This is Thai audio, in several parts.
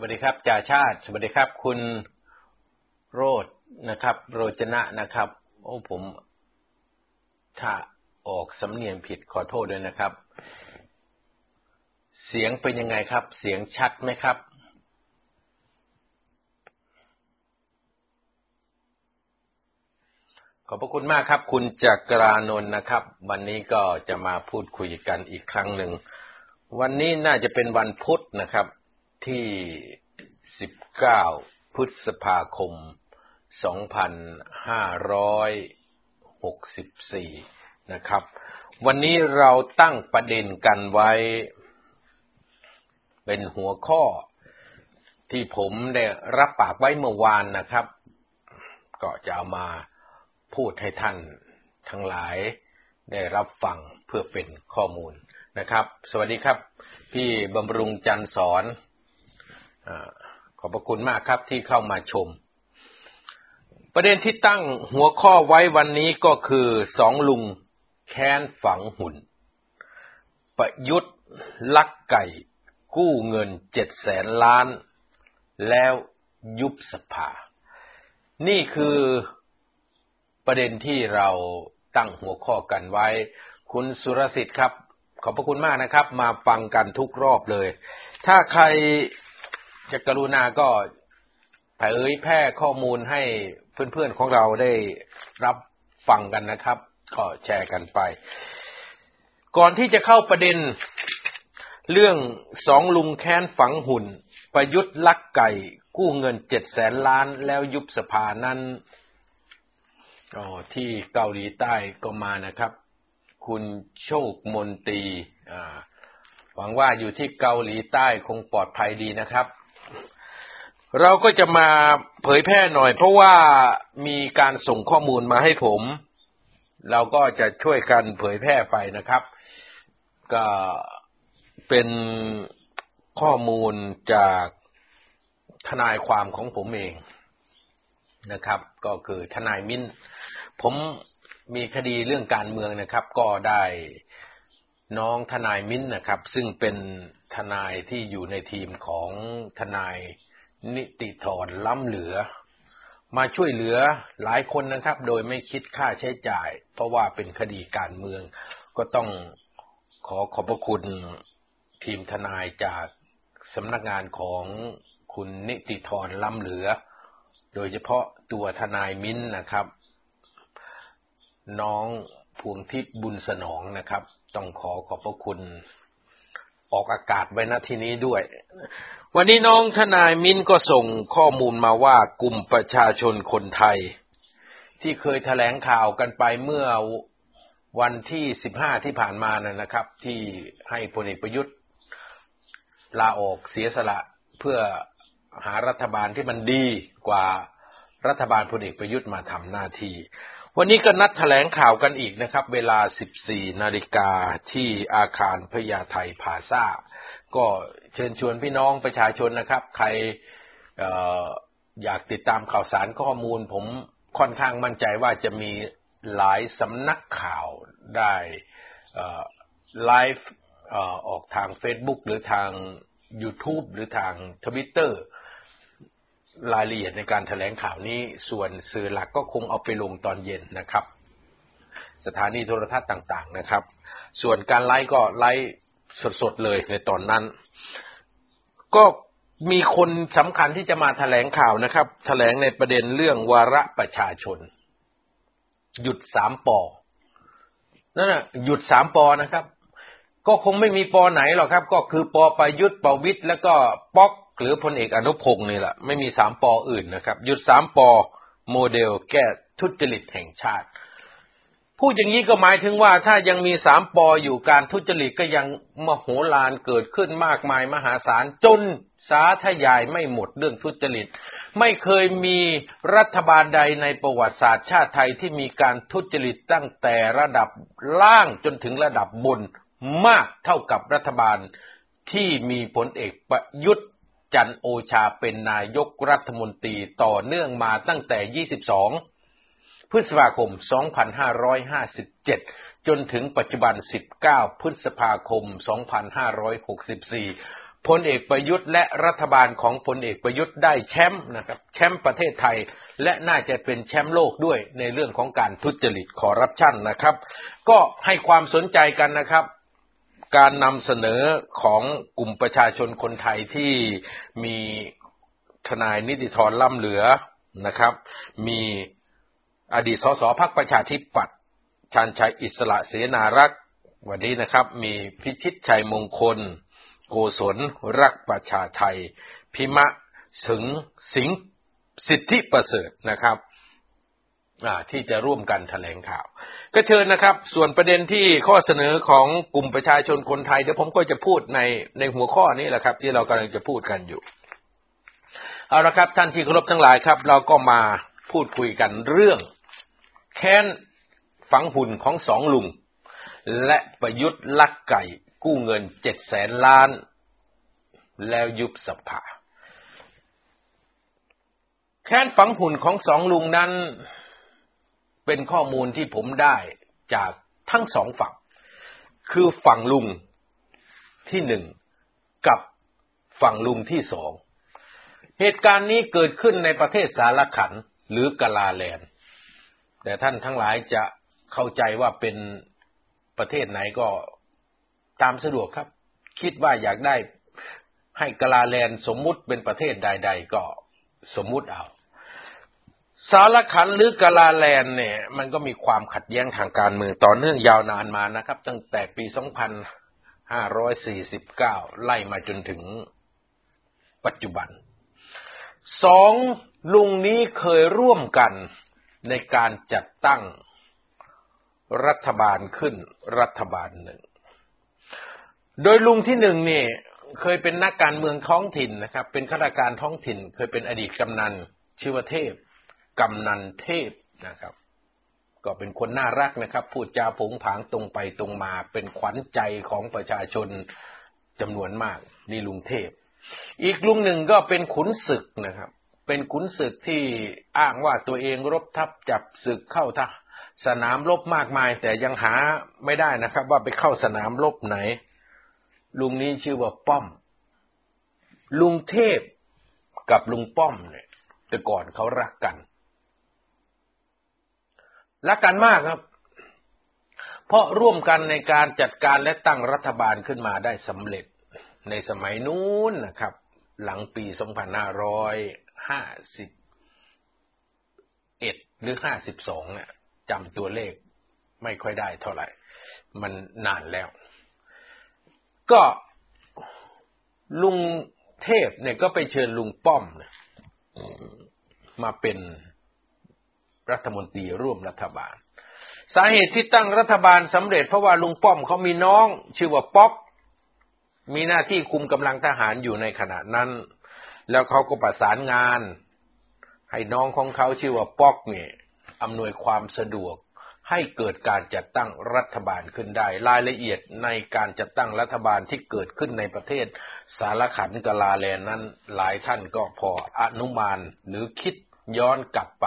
วัสดีครับจ่าชาติ สวัสดีครับ คุณโรดนะครับ โรจนะนะครับ โอ้ผม ถ้าออกสำเนียงผิดขอโทษด้วยนะครับ เสียงเป็นยังไงครับ เสียงชัดไหมครับ ขอบพระคุณมากครับ คุณจักรานนท์นะครับ วันนี้ก็จะมาพูดคุยกันอีกครั้งหนึ่ง วันนี้น่าจะเป็นวันพุธนะครับ ที่ 19 พฤษภาคม 2564 นะครับ วันนี้เราตั้งประเด็นกันไว้ เป็นหัวข้อที่ผมได้รับปากไว้เมื่อวานนะครับ ก็จะเอามาพูดให้ท่านทั้งหลายได้รับฟังเพื่อเป็นข้อมูลนะครับ สวัสดีครับ พี่บำรุงจันสอน ขอบพระคุณมากครับที่เข้ามาชม ประเด็นที่ตั้งหัวข้อไว้วันนี้ก็คือสองลุงแค้นฝังหุ่น ประยุทธ์ลักไก่ กู้เงินเจ็ดแสนล้าน แล้วยุบสภา นี่คือประเด็นที่เราตั้งหัวข้อกันไว้ คุณสุรสิทธิ์ครับ ขอบพระคุณมากนะครับ มาฟังกันทุกรอบเลย ถ้าใคร จะกรุณาก็เผยแพร่ข้อมูลให้เพื่อนๆของเราได้รับฟังกันนะครับ ก็แชร์กันไป ก่อนที่จะเข้าประเด็นเรื่องสองลุงแค้นฝังหุ่น ประยุทธ์ลักไก่ กู้เงินเจ็ดแสนล้านแล้วยุบสภานั้นอ๋อที่เกาหลีใต้ก็มานะครับ คุณโชคมนตรีหวังว่าอยู่ที่เกาหลีใต้คงปลอดภัยดีนะครับ เราก็จะมาเผยแพร่หน่อย เพราะว่ามีการส่งข้อมูลมาให้ผม เราก็จะช่วยกันเผยแพร่ไปนะครับ ก็เป็นข้อมูลจากทนายความของผมเองนะครับ ก็คือทนายมิ้นผมมีคดีเรื่องการเมืองนะครับ ก็ได้น้องทนายมิ้นนะครับ ซึ่งเป็นทนายที่อยู่ในทีมของทนาย นิติธรล้ำเหลือ มาช่วยเหลือหลายคนนะครับ โดยไม่คิดค่าใช้จ่าย เพราะว่าเป็นคดีการเมือง ก็ต้องขอขอบพระคุณทีมทนายจากสำนักงานของคุณนิติธรล้ำเหลือ โดยเฉพาะตัวทนายมิ้นนะครับ น้องพวงทิพย์บุญสนองนะครับ ต้องขอขอบพระคุณ ออกอากาศไว้ณที่นี้ด้วย วันนี้น้องทนายมิ้นก็ส่งข้อมูลมาว่ากลุ่มประชาชนคนไทย ที่เคยแถลงข่าวกันไปเมื่อวันที่สิบห้าที่ผ่านมานะครับ ที่ให้พลเอกประยุทธ์ลาออกเสียสละเพื่อหารัฐบาลที่มันดีกว่ารัฐบาลพลเอกประยุทธ์มาทำหน้าที่ วันนี้ก็นัดแถลงข่าวกันอีกนะครับ เวลา 14 นาฬิกาที่อาคารพญาไทพาซาก็ เชิญชวนพี่น้องประชาชนนะครับ ใครออยากติดตามข่าวสารข้อมูล ผมค่อนข้างมั่นใจว่าจะมีหลายสำนักข่าวได้ไลฟ์ออกทาง Facebook หรือทาง YouTube หรือทาง Twitter รายละเอียดในการถแถลงข่าวนี้ ส่วนสื่อหลักก็คงเอาไปลงตอนเย็นนะครับ สถานีโทรทัศน์ต่าง ๆ นะครับ ส่วนการไลฟ์ก็ไลฟ์สด ๆ เลยในตอนนั้น ก็มีคนสำคัญที่จะมาถแถลงข่าวนะครับถแถลงในประเด็นเรื่องวาระประชาชน หยุดสามปอนั่นแหะหยุดสามปอนะครับ ก็คงไม่มีปอไหนหรอกครับ ก็คือปอประยุทธ์ปวิทย์แล้วก็ป๊อกหรือพลเอกอนุพงศ์นี่แหละไม่มีสามปออื่นนะครับ หยุดสามปอโมเดลแก้ทุจริตแห่งชาติ พูดอย่างนี้ก็หมายถึงว่าถ้ายังมีสามปออยู่การทุจริตก็ยังมโหฬารเกิดขึ้นมากมายมหาศาลจนสาธยายไม่หมดเรื่องทุจริต ไม่เคยมีรัฐบาลใดในประวัติศาสตร์ชาติไทยที่มีการทุจริตตั้งแต่ระดับล่างจนถึงระดับบนมากเท่ากับรัฐบาลที่มีผลเอกประยุทธ์จันโอชาเป็นนายกรัฐมนตรีต่อเนื่องมาตั้งแต่ 22 พฤษภาคม 2557 จนถึงปัจจุบัน 19 พฤษภาคม 2564 พลเอกประยุทธ์และรัฐบาลของพลเอกประยุทธ์ได้แชมป์นะครับ แชมป์ประเทศไทย และน่าจะเป็นแชมป์โลกด้วยในเรื่องของการทุจริตคอร์รัปชันนะครับ ก็ให้ความสนใจกันนะครับการนำเสนอของกลุ่มประชาชนคนไทยที่มีทนายนิติธรล่ำเหลือนะครับ มี อดีตสสพักประชาธิปัตย์ชันชัยอิสระเสนารักษ์วันนี้นะครับ มีพิชิตชัยมงคล โกศลรักประชาไทย พิมะสึงสิงสิทธิประเสริฐนะครับที่จะร่วมกันแถลงข่าว ก็เชิญนะครับ ส่วนประเด็นที่ข้อเสนอของกลุ่มประชาชนคนไทยเดี๋ยวผมก็จะพูดในในหัวข้อนี้แหละครับ ที่เรากำลังจะพูดกันอยู่เอาละครับท่านที่เคารพทั้งหลายครับ เราก็มาพูดคุยกันเรื่อง แค้นฝังหุ่นของสองลุง และประยุทธ์ลักไก่กู้เงินเจ็ดแสนล้าน แล้วยุบสภา แค้นฝังหุ่นของสองลุงนั้น เป็นข้อมูลที่ผมได้จากทั้งสองฝั่ง คือฝั่งลุงที่หนึ่งกับฝั่งลุงที่สอง เหตุการณ์นี้เกิดขึ้นในประเทศสารขันหรือกาลาแลนด์ แต่ท่านทั้งหลายจะเข้าใจว่าเป็นประเทศไหนก็ตามสะดวกครับ คิดว่าอยากได้ให้กาลาแลนสมมุติเป็นประเทศใด ๆ ก็สมมุติเอา สารขันหรือกาลาแลนเนี่ย มันก็มีความขัดแย้งทางการเมืองต่อเนื่องยาวนานมานะครับ ตั้งแต่ปี 2549 ไล่มาจนถึงปัจจุบันสองลุงนี้เคยร่วมกัน ในการจัดตั้งรัฐบาลขึ้นรัฐบาลหนึ่ง โดยลุงที่หนึ่งนี่เคยเป็นนักการเมืองท้องถิ่นนะครับ เป็นข้าราชการท้องถิ่น เคยเป็นอดีตกำนันชื่อว่าเทพกำนันเทพนะครับ ก็เป็นคนน่ารักนะครับ พูดจาผงผางตรงไปตรงมา เป็นขวัญใจของประชาชนจำนวนมาก นี่ลุงเทพ อีกลุงหนึ่งก็เป็นขุนศึกนะครับ เป็นขุนศึกที่อ้างว่าตัวเองรบทับจับศึกเข้าทสนามรบมากมาย แต่ยังหาไม่ได้นะครับ ว่าไปเข้าสนามรบไหน ลุงนี้ชื่อว่าป้อม ลุงเทพกับลุงป้อมเนี่ย แต่ก่อนเขารักกัน รักกันมากครับ เพราะร่วมกันในการจัดการและตั้งรัฐบาลขึ้นมาได้สำเร็จในสมัยนู้นนะครับ หลังปี 2500 ห้าสิบเอ็ดหรือห้าสิบสองเนี่ยจำตัวเลขไม่ค่อยได้เท่าไหร่ มันนานแล้ว ก็ลุงเทพเนี่ยก็ไปเชิญลุงป้อมมาเป็นรัฐมนตรีร่วมรัฐบาล สาเหตุที่ตั้งรัฐบาลสำเร็จเพราะว่าลุงป้อมเขามีน้อง ชื่อว่าป๊อกมีหน้าที่คุมกำลังทหารอยู่ในขณะนั้น แล้วเขาก็ประสานงาน ให้น้องของเขาชื่อว่าป๊อกเนี่ยอำนวยความสะดวกให้เกิดการจัดตั้งรัฐบาลขึ้นได้ รายละเอียดในการจัดตั้งรัฐบาลที่เกิดขึ้นในประเทศ สารขันกลาแลนนั้น หลายท่านก็พออนุมานหรือคิดย้อนกลับไป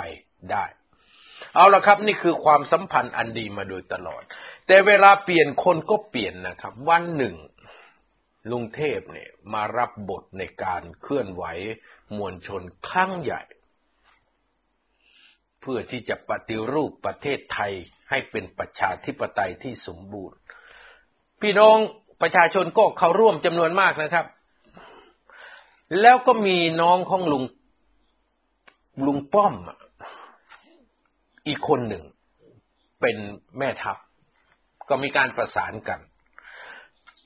ได้ เอาละครับนี่คือความสัมพันธ์อันดีมาโดยตลอด แต่เวลาเปลี่ยนคนก็เปลี่ยนนะครับ วันหนึ่ง ลุงเทพเนี่ยมารับบทในการเคลื่อนไหวมวลชนครั้งใหญ่ เพื่อที่จะปฏิรูปประเทศไทยให้เป็นประชาธิปไตยที่สมบูรณ์ พี่น้องประชาชนก็เข้าร่วมจำนวนมากนะครับ แล้วก็มีน้องของลุงลุงป้อมอีกคนหนึ่ง เป็นแม่ทัพ ก็มีการประสานกัน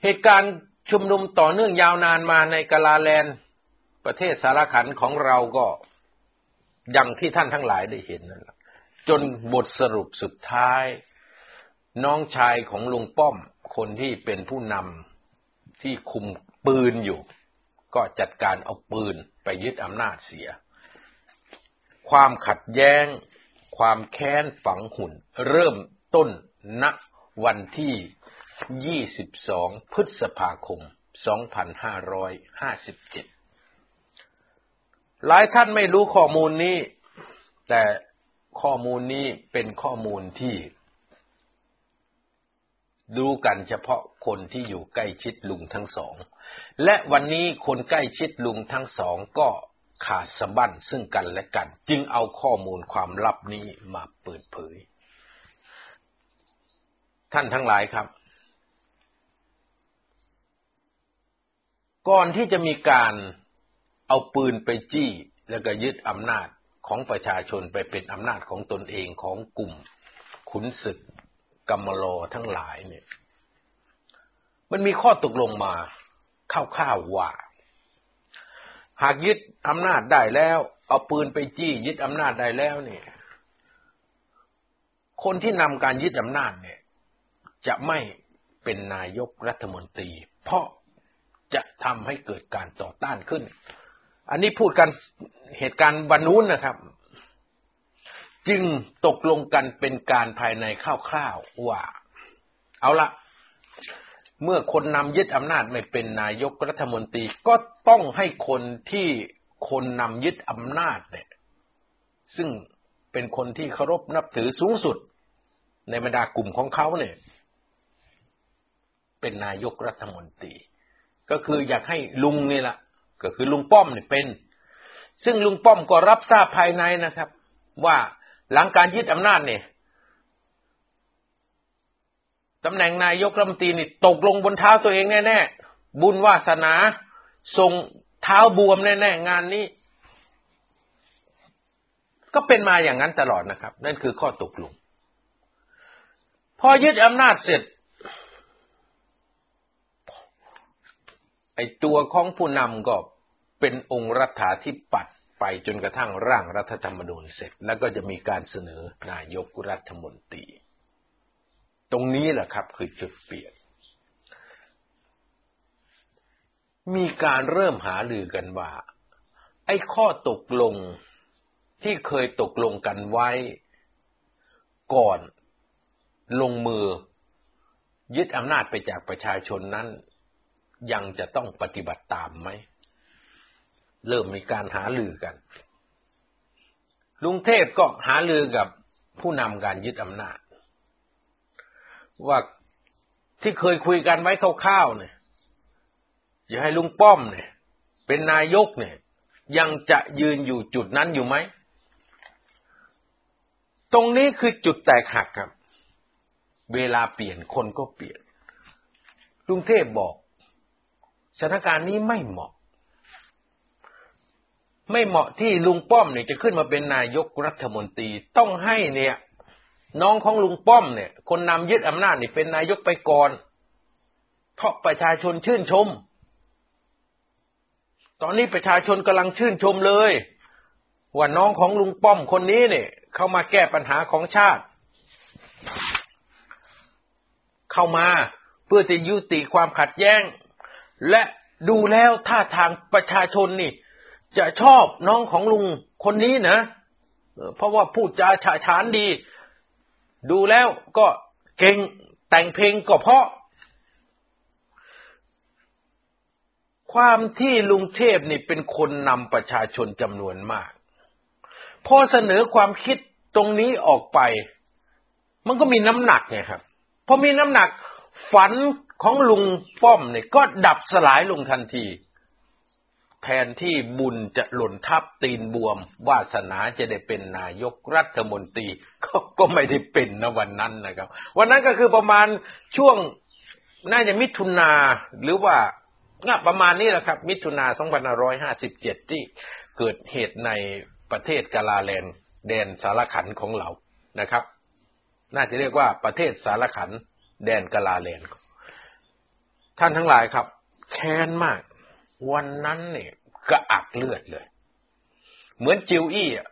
เหตุการณ์ ชุมนุมต่อเนื่องยาวนานมาในกาลาแลนประเทศสารขันของเราก็อย่างที่ท่านทั้งหลายได้เห็นนั่นแหละจนบทสรุปสุดท้าย น้องชายของลุงป้อม คนที่เป็นผู้นำที่คุมปืนอยู่ ก็จัดการเอาปืนไปยึดอำนาจเสีย ความขัดแย้ง ความแค้นฝังหุ่น เริ่มต้นณวันที่ 22 พฤษภาคม 2557 หลายท่านไม่รู้ข้อมูลนี้ แต่ข้อมูลนี้เป็นข้อมูลที่ดูกันเฉพาะคนที่อยู่ใกล้ชิดลุงทั้งสอง และวันนี้คนใกล้ชิดลุงทั้งสองก็ขาดสะบั้นซึ่งกันและกัน จึงเอาข้อมูลความลับนี้มาเปิดเผย ท่านทั้งหลายครับ ก่อนที่จะมีการเอาปืนไปจี้ แล้วก็ยึดอำนาจของประชาชนไปเป็นอำนาจของตนเองของกลุ่ม ขุนศึกกัมมโลทั้งหลายเนี่ย มันมีข้อตกลงมาข้าวๆว่า หากยึดอำนาจได้แล้ว เอาปืนไปจี้ ยึดอำนาจได้แล้วเนี่ย คนที่นำการยึดอำนาจเนี่ย จะไม่เป็นนายกรัฐมนตรี เพราะ จะทำให้เกิดการต่อต้านขึ้น อันนี้พูดกันเหตุการณ์วันนู้นนะครับ จึงตกลงกันเป็นการภายในคร่าวๆว่า เอาละเมื่อคนนำยึดอำนาจไม่เป็นนายกรัฐมนตรีก็ต้องให้คนที่คนนำยึดอำนาจเนี่ย ซึ่งเป็นคนที่เคารพนับถือสูงสุด ในบรรดากลุ่มของเขาเนี่ย เป็นนายกรัฐมนตรี ก็คืออยากให้ลุงนี่แหละก็คือลุงป้อมเนี่ยเป็น ซึ่งลุงป้อมก็รับทราบภายในนะครับ ว่าหลังการยึดอำนาจเนี่ยตำแหน่งนายกรัฐมนตรีนี่ตกลงบนเท้าตัวเองแน่ๆ บุญวาสนาทรงเท้าบวมแน่ๆ งานนี้ ก็เป็นมาอย่างนั้นตลอดนะครับ นั่นคือข้อตกลง พอยึดอำนาจเสร็จ ไอตัวของผู้นำก็เป็นองค์รัฐาธิปัตย์ไปจนกระทั่งร่างรัฐธรรมนูญเสร็จ แล้วก็จะมีการเสนอนายกรัฐมนตรี ตรงนี้แหละครับคือจุดเปลี่ยน มีการเริ่มหาลือกันว่า ไอ้ข้อตกลงที่เคยตกลงกันไว้ ก่อนลงมือยึดอำนาจไปจากประชาชนนั้น ยังจะต้องปฏิบัติตามไหม เริ่มมีการหาลือกัน ลุงเทพก็หาลือกับผู้นำการยึดอำนาจ ว่าที่เคยคุยกันไว้คร่าวๆเนี่ยจะให้ลุงป้อมเนี่ย เป็นนายกเนี่ย ยังจะยืนอยู่จุดนั้นอยู่ไหม ตรงนี้คือจุดแตกหักครับ เวลาเปลี่ยนคนก็เปลี่ยนลุงเทพบอก สถานการณ์นี้ไม่เหมาะ ไม่เหมาะที่ลุงป้อมเนี่ยจะขึ้นมาเป็นนายกรัฐมนตรีต้องให้เนี่ย น้องของลุงป้อมเนี่ย คนนำยึดอำนาจนี่เป็นนายกไปก่อนเพราะประชาชนชื่นชม ตอนนี้ประชาชนกำลังชื่นชมเลย ว่าน้องของลุงป้อมคนนี้เนี่ย เข้ามาแก้ปัญหาของชาติ เข้ามาเพื่อจะยุติความขัดแย้ง และดูแล้วท่าทางประชาชนนี่ จะชอบน้องของลุงคนนี้นะ เพราะว่าพูดจาฉาฉานดี ดูแล้วก็เก่งแต่งเพลงก็เพราะ ความที่ลุงเทพนี่เป็นคนนำประชาชนจำนวนมาก พอเสนอความคิดตรงนี้ออกไป มันก็มีน้ำหนักไงครับพอมีน้ำหนักฝัน ของลุงป้อมเนี่ยก็ดับสลายลงทันทีแทนที่บุญจะหล่นทับตีนบวม วาสนาจะได้เป็นนายกรัฐมนตรีก็ก็ไม่ได้เป็นนะวันนั้นนะครับ วันนั้นก็คือประมาณช่วงน่าจะมิถุนาหรือว่าง่ประมาณนี้แหละครับ มิถุนา2557 ที่เกิดเหตุในประเทศกาลาแลนแดนสารขันของเรานะครับ น่าจะเรียกว่าประเทศสารขันแดนกาลาแลน ท่านทั้งหลายครับ แค้นมาก วันนั้นเนี่ยกระอักเลือดเลย เหมือนจิวอี้อะ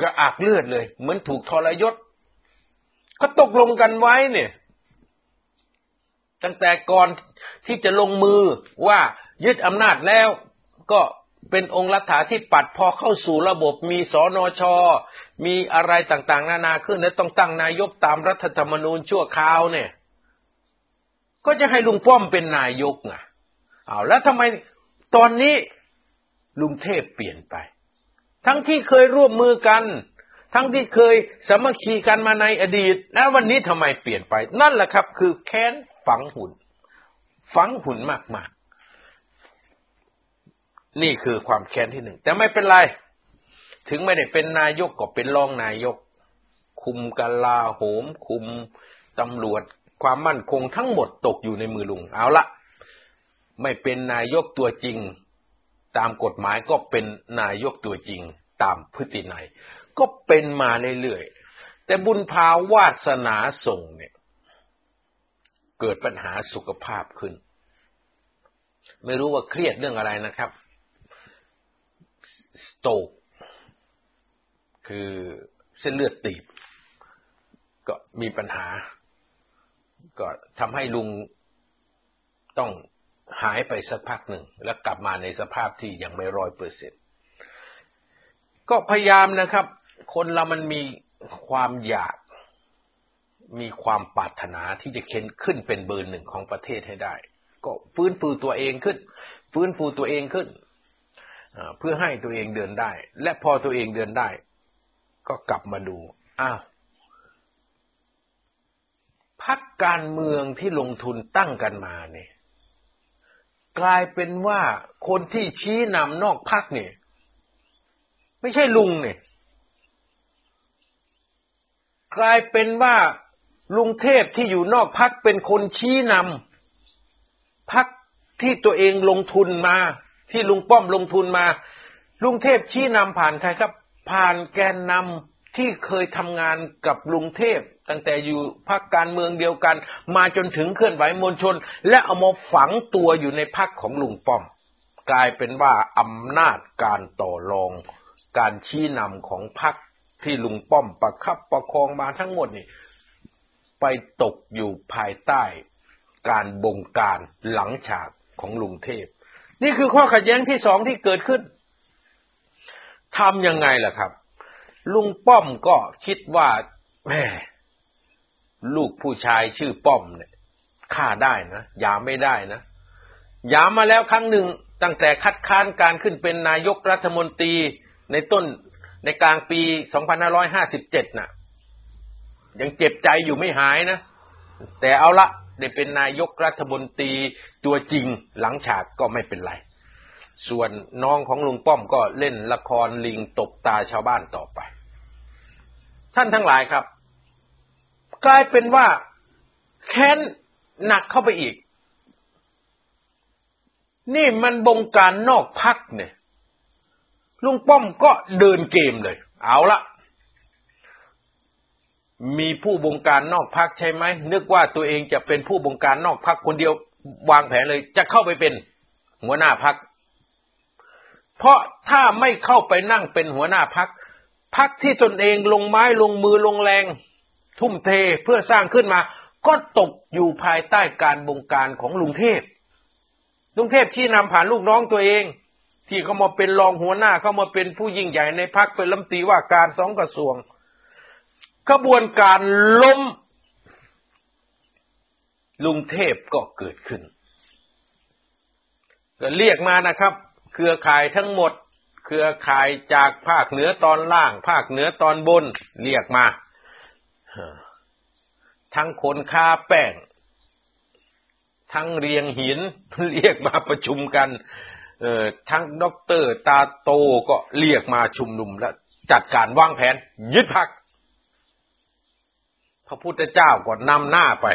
กระอักเลือดเลย เหมือนถูกทรยศก็ตกลงกันไว้เนี่ย ตั้งแต่ก่อนที่จะลงมือว่ายึดอำนาจแล้วก็เป็นองค์รัฐาที่ปัดพอเข้าสู่ระบบมีสอนอชอมีอะไรต่างๆ นานาขึ้น แล้วต้องตั้งนายกตามรัฐธรรมนูญชั่วคราวเนี่ย ก็จะให้ลุงป้อมเป็นนายกไงเอาแล้วทำไมตอนนี้ลุงเทพเปลี่ยนไป ทั้งที่เคยร่วมมือกัน ทั้งที่เคยสามัคคีกันมาในอดีต แล้ววันนี้ทำไมเปลี่ยนไป นั่นแหละครับ คือแค้นฝังหุ่น ฝังหุ่นมากๆ นี่คือความแค้นที่หนึ่ง แต่ไม่เป็นไร ถึงไม่ได้เป็นนายกก็เป็นรองนายก คุมกลาโหม คุมตำรวจ ความมั่นคงทั้งหมดตกอยู่ในมือลุง เอาละไม่เป็นนายกตัวจริง ตามกฎหมายก็เป็นนายกตัวจริง ตามพฤตินัย ก็เป็นมาเรื่อยๆแต่บุญพาวาสนาส่งเนี่ย เกิดปัญหาสุขภาพขึ้น ไม่รู้ว่าเครียดเรื่องอะไรนะครับสโตกคือเส้นเลือดตีบ ก็มีปัญหา ก็ทำให้ลุงต้องหายไปสักพักหนึ่ง แล้วกลับมาในสภาพที่ยังไม่ร้อยเปอร์เซ็นก็พยายามนะครับ คนเรามันมีความอยาก มีความปรารถนาที่จะเข็นขึ้นเป็นเบอร์หนึ่งของประเทศให้ได้ ก็ฟื้นฟูตัวเองขึ้น ฟื้นฟูตัวเองขึ้นเพื่อให้ตัวเองเดินได้ และพอตัวเองเดินได้ ก็กลับมาดูอ้าว พักการเมืองที่ลงทุนตั้งกันมาเนี่ย กลายเป็นว่าคนที่ชี้นำนอกพักเนี่ย ไม่ใช่ลุงเนี่ยกลายเป็นว่าลุงเทพที่อยู่นอกพักเป็นคนชี้นำพักที่ตัวเองลงทุนมา ที่ลุงป้อมลงทุนมา ลุงเทพชี้นำผ่านใครครับ ผ่านแกนนำ ที่เคยทำงานกับลุงเทพ ตั้งแต่อยู่พักการเมืองเดียวกัน มาจนถึงเคลื่อนไหวมวลชน และเอามาฝังตัวอยู่ในพักของลุงป้อม กลายเป็นว่าอำนาจการต่อรอง การชี้นำของพักที่ลุงป้อมประคับประคองมาทั้งหมดนี่ไปตกอยู่ภายใต้การบงการหลังฉากของลุงเทพ นี่คือข้อขัดแย้งที่สองที่เกิดขึ้นทำยังไงล่ะครับ ลุงป้อมก็คิดว่าแม่ลูกผู้ชายชื่อป้อมเนี่ยฆ่าได้นะยาไม่ได้นะยามาแล้วครั้งหนึ่งตั้งแต่คัดค้านการขึ้นเป็นนายกรัฐมนตรีในต้นในกลางปี 2557 น่ะ ยังเจ็บใจอยู่ไม่หายนะ แต่เอาละได้เป็นนายกรัฐมนตรีตัวจริงหลังฉากก็ไม่เป็นไร ส่วนน้องของลุงป้อมก็เล่นละครลิงตบตาชาวบ้านต่อไป ท่านทั้งหลายครับ กลายเป็นว่าแค้นหนักเข้าไปอีก นี่มันบงการนอกพักเนี่ยลุงป้อมก็เดินเกมเลย เอาละมีผู้บงการนอกพักใช่ไหมนึกว่าตัวเองจะเป็นผู้บงการนอกพักคนเดียววางแผนเลย จะเข้าไปเป็นหัวหน้าพัก เพราะถ้าไม่เข้าไปนั่งเป็นหัวหน้าพัก พักที่ตนเองลงไม้ลงมือลงแรง ทุ่มเทเพื่อสร้างขึ้นมา ก็ตกอยู่ภายใต้การบงการของลุงเทพ ลุงเทพชี้นำผ่านลูกน้องตัวเอง ที่เขามาเป็นรองหัวหน้าเขามาเป็นผู้ยิ่งใหญ่ในพักเป็นลำตีว่าการสองกระทรวงขบวนการล้ม ลุงเทพก็เกิดขึ้นก็เรียกมานะครับ เครือข่ายทั้งหมด เครือข่ายจากภาคเหนือตอนล่าง ภาคเหนือตอนบนเรียกมา ทั้งคนค้าแป้ง ทั้งเรียงหินเรียกมาประชุมกันเออทั้งด็อกเตอร์ตาโตก็เรียกมาชุมนุมแล้วจัดการวางแผน ยึดพัก พระพุทธเจ้าก็นำหน้าไป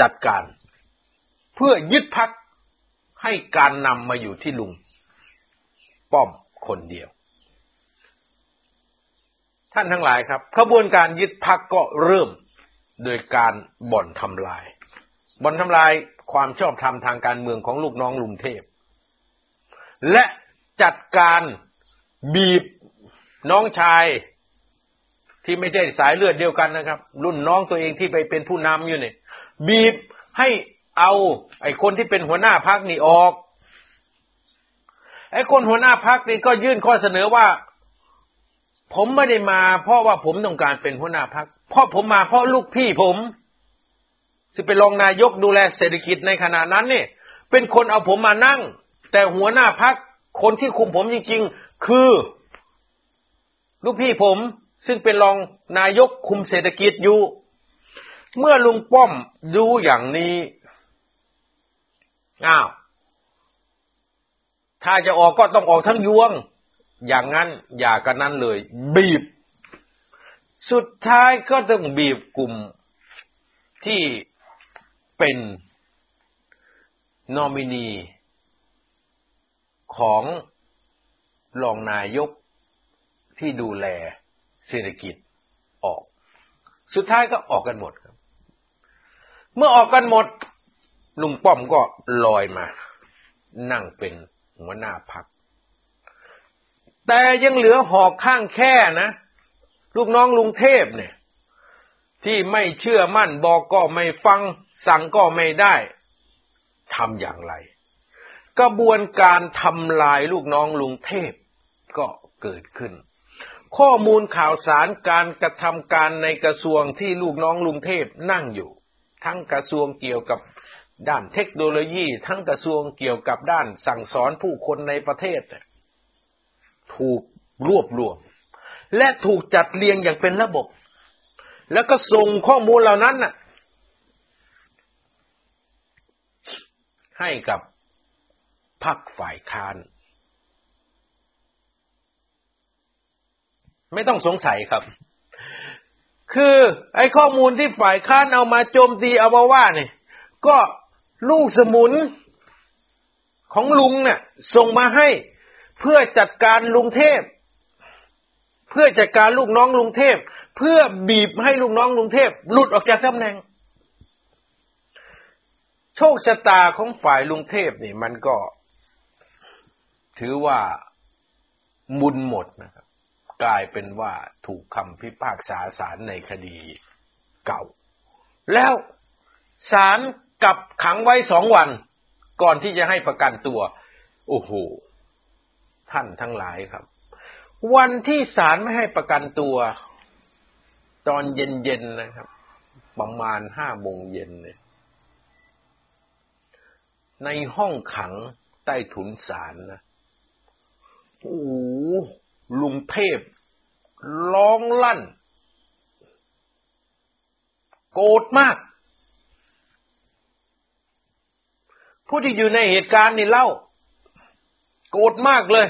จัดการ เพื่อยึดพักให้การนำมาอยู่ที่ลุง ป้อมคนเดียว ท่านทั้งหลายครับขบวนการยึดพักก็เริ่มโดยการบ่อนทำลาย บ่อนทำลายความชอบธรรมทางการเมืองของลูกน้องลุงเทพ และจัดการบีบน้องชายที่ไม่ใช่สายเลือดเดียวกันนะครับ รุ่นน้องตัวเองที่ไปเป็นผู้นำอยู่เนี่ยบีบให้เอาไอ้คนที่เป็นหัวหน้าพักนี่ออก ไอ้คนหัวหน้าพักนี่ก็ยื่นข้อเสนอว่า ผมไม่ได้มาเพราะว่าผมต้องการเป็นหัวหน้าพักเพราะผมมาเพราะลูกพี่ผมที่เป็นรองนายกดูแลเศรษฐกิจในขณะนั้นเนี่ยเป็นคนเอาผมมานั่ง แต่หัวหน้าพักคนที่คุมผมจริงๆ คือ ลูกพี่ผม ซึ่งเป็นรองนายกคุมเศรษฐกิจอยู่ เมื่อลุงป้อมดูอย่างนี้อ้าว ถ้าจะออกก็ต้องออกทั้งยวง อย่างนั้นอย่ากันนั้นเลย บีบ สุดท้ายก็ต้องบีบกลุ่มที่เป็นนอมินีของรองนายกที่ดูแลเศรษฐกิจออก สุดท้ายก็ออกกันหมดครับ เมื่อออกกันหมดลุงป้อมก็ลอยมา นั่งเป็น หัวหน้าพัก แต่ยังเหลือหอกข้างแค่นะ ลูกน้องลุงเทพเนี่ย ที่ไม่เชื่อมั่นบอกก็ไม่ฟัง สั่งก็ไม่ได้ทำอย่างไร กระบวนการทำลายลูกน้องลุงเทพก็เกิดขึ้น ข้อมูลข่าวสารการกระทำการในกระทรวงที่ลูกน้องลุงเทพนั่งอยู่ ทั้งกระทรวงเกี่ยวกับ ด้านเทคโนโลยีทั้งกระทรวงเกี่ยวกับด้านสั่งสอนผู้คนในประเทศ ถูกรวบรวม และถูกจัดเรียงอย่างเป็นระบบ แล้วก็ส่งข้อมูลเหล่านั้นให้กับพรรคฝ่ายค้าน ไม่ต้องสงสัยครับ คือไอ้ข้อมูลที่ฝ่ายค้านเอามาโจมตีเอามาว่าเนี่ยก็ ลูกสมุนของลุงเนี่ยส่งมาให้เพื่อจัดการลุงเทพ เพื่อจัดการลูกน้องลุงเทพ เพื่อบีบให้ลูกน้องลุงเทพหลุดออกจากตำแหน่ง โชคชะตาของฝ่ายลุงเทพนี่ มันก็ ถือว่ามุนหมดนะครับ กลายเป็นว่าถูกคำพิพากษาศาลในคดีเก่า แล้วศาล กับขังไว้สองวัน ก่อนที่จะให้ประกันตัว โอ้โห ท่านทั้งหลายครับ วันที่ศาลไม่ให้ประกันตัว ตอนเย็นๆนะครับ ประมาณห้าโมงเย็นเนี่ยในห้องขังใต้ถุนศาลนะโอ้ลุงเทพร้องลั่น โกรธมาก ผู้ที่อยู่ในเหตุการณ์นี่เล่า โกรธมากเลย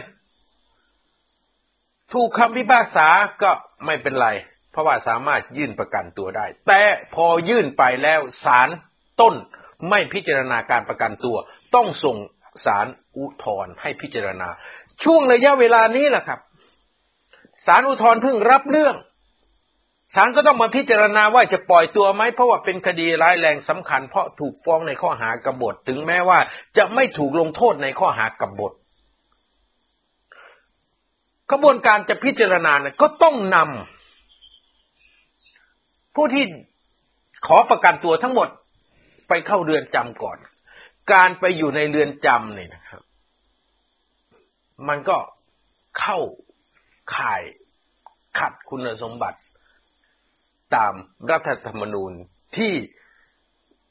ถูกคำพิพากษาก็ไม่เป็นไร เพราะว่าสามารถยื่นประกันตัวได้ แต่พอยื่นไปแล้วศาลต้นไม่พิจารณาการประกันตัว ต้องส่งสารอุทธรให้พิจารณา ช่วงระยะเวลานี้แหละครับสารอุทธรเพิ่งรับเรื่อง ศาลก็ต้องมาพิจารณาว่าจะปล่อยตัวไหมเพราะว่าเป็นคดีร้ายแรงสำคัญ เพราะถูกฟ้องในข้อหากบฏถึงแม้ว่าจะไม่ถูกลงโทษในข้อหากบฏกระบวนการจะพิจารณาเนี่ยก็ต้องนำผู้ที่ขอประกันตัวทั้งหมดไปเข้าเรือนจำก่อน การไปอยู่ในเรือนจำเนี่ยนะครับ มันก็เข้าข่ายขัดคุณสมบัติ ตามรัฐธรรมนูญที่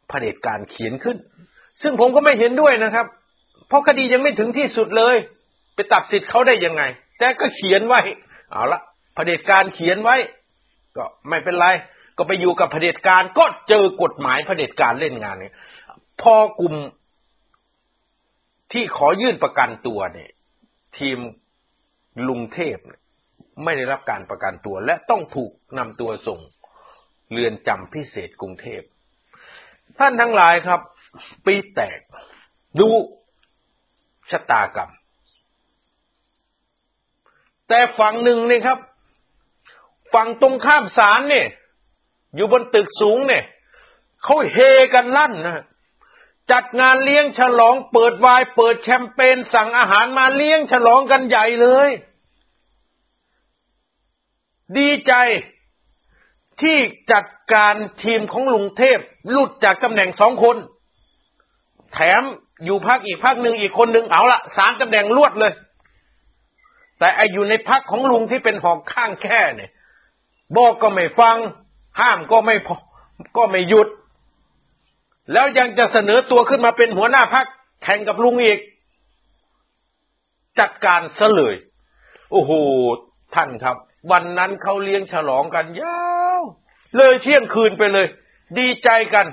เผด็จการเขียนขึ้น ซึ่งผมก็ไม่เห็นด้วยนะครับ เพราะคดียังไม่ถึงที่สุดเลย ไปตัดสิทธิ์เขาได้ยังไง แต่ก็เขียนไว้ เอาละเผด็จการเขียนไว้ ก็ไม่เป็นไร ก็ไปอยู่กับเผด็จการก็เจอกฎหมายเผด็จการเล่นงานเนี่ยพอกลุ่มที่ขอยื่นประกันตัวเนี่ย ทีมลุงเทพไม่ได้รับการประกันตัว และต้องถูกนำตัวส่ง เรือนจำพิเศษกรุงเทพ ท่านทั้งหลายครับ ปีแตก ดูชะตากรรม แต่ฝั่งหนึ่งนี่ครับ ฝั่งตรงข้ามศาลเนี่ย อยู่บนตึกสูงเนี่ยเขาเฮกันลั่นนะจัดงานเลี้ยงฉลองเปิดวาย เปิดแชมเปญสั่งอาหารมาเลี้ยงฉลองกันใหญ่เลย ดีใจ ที่จัดการทีมของลุงเทพลุดจากตำแหน่งสองคน แถมอยู่พักอีกพักหนึ่งอีกคนหนึ่งเอาละสามตำแหน่งลวดเลย แต่ไออยู่ในพักของลุงที่เป็นหอกข้างแค่เนี่ยบอกก็ไม่ฟัง ห้ามก็ไม่พอก็ไม่หยุด แล้วยังจะเสนอตัวขึ้นมาเป็นหัวหน้าพักแข่งกับลุงอีก จัดการซะเลย โอ้โหท่านครับ วันนั้นเขาเลี้ยงฉลองกันยาว เลยเที่ยงคืนไปเลย ดีใจกัน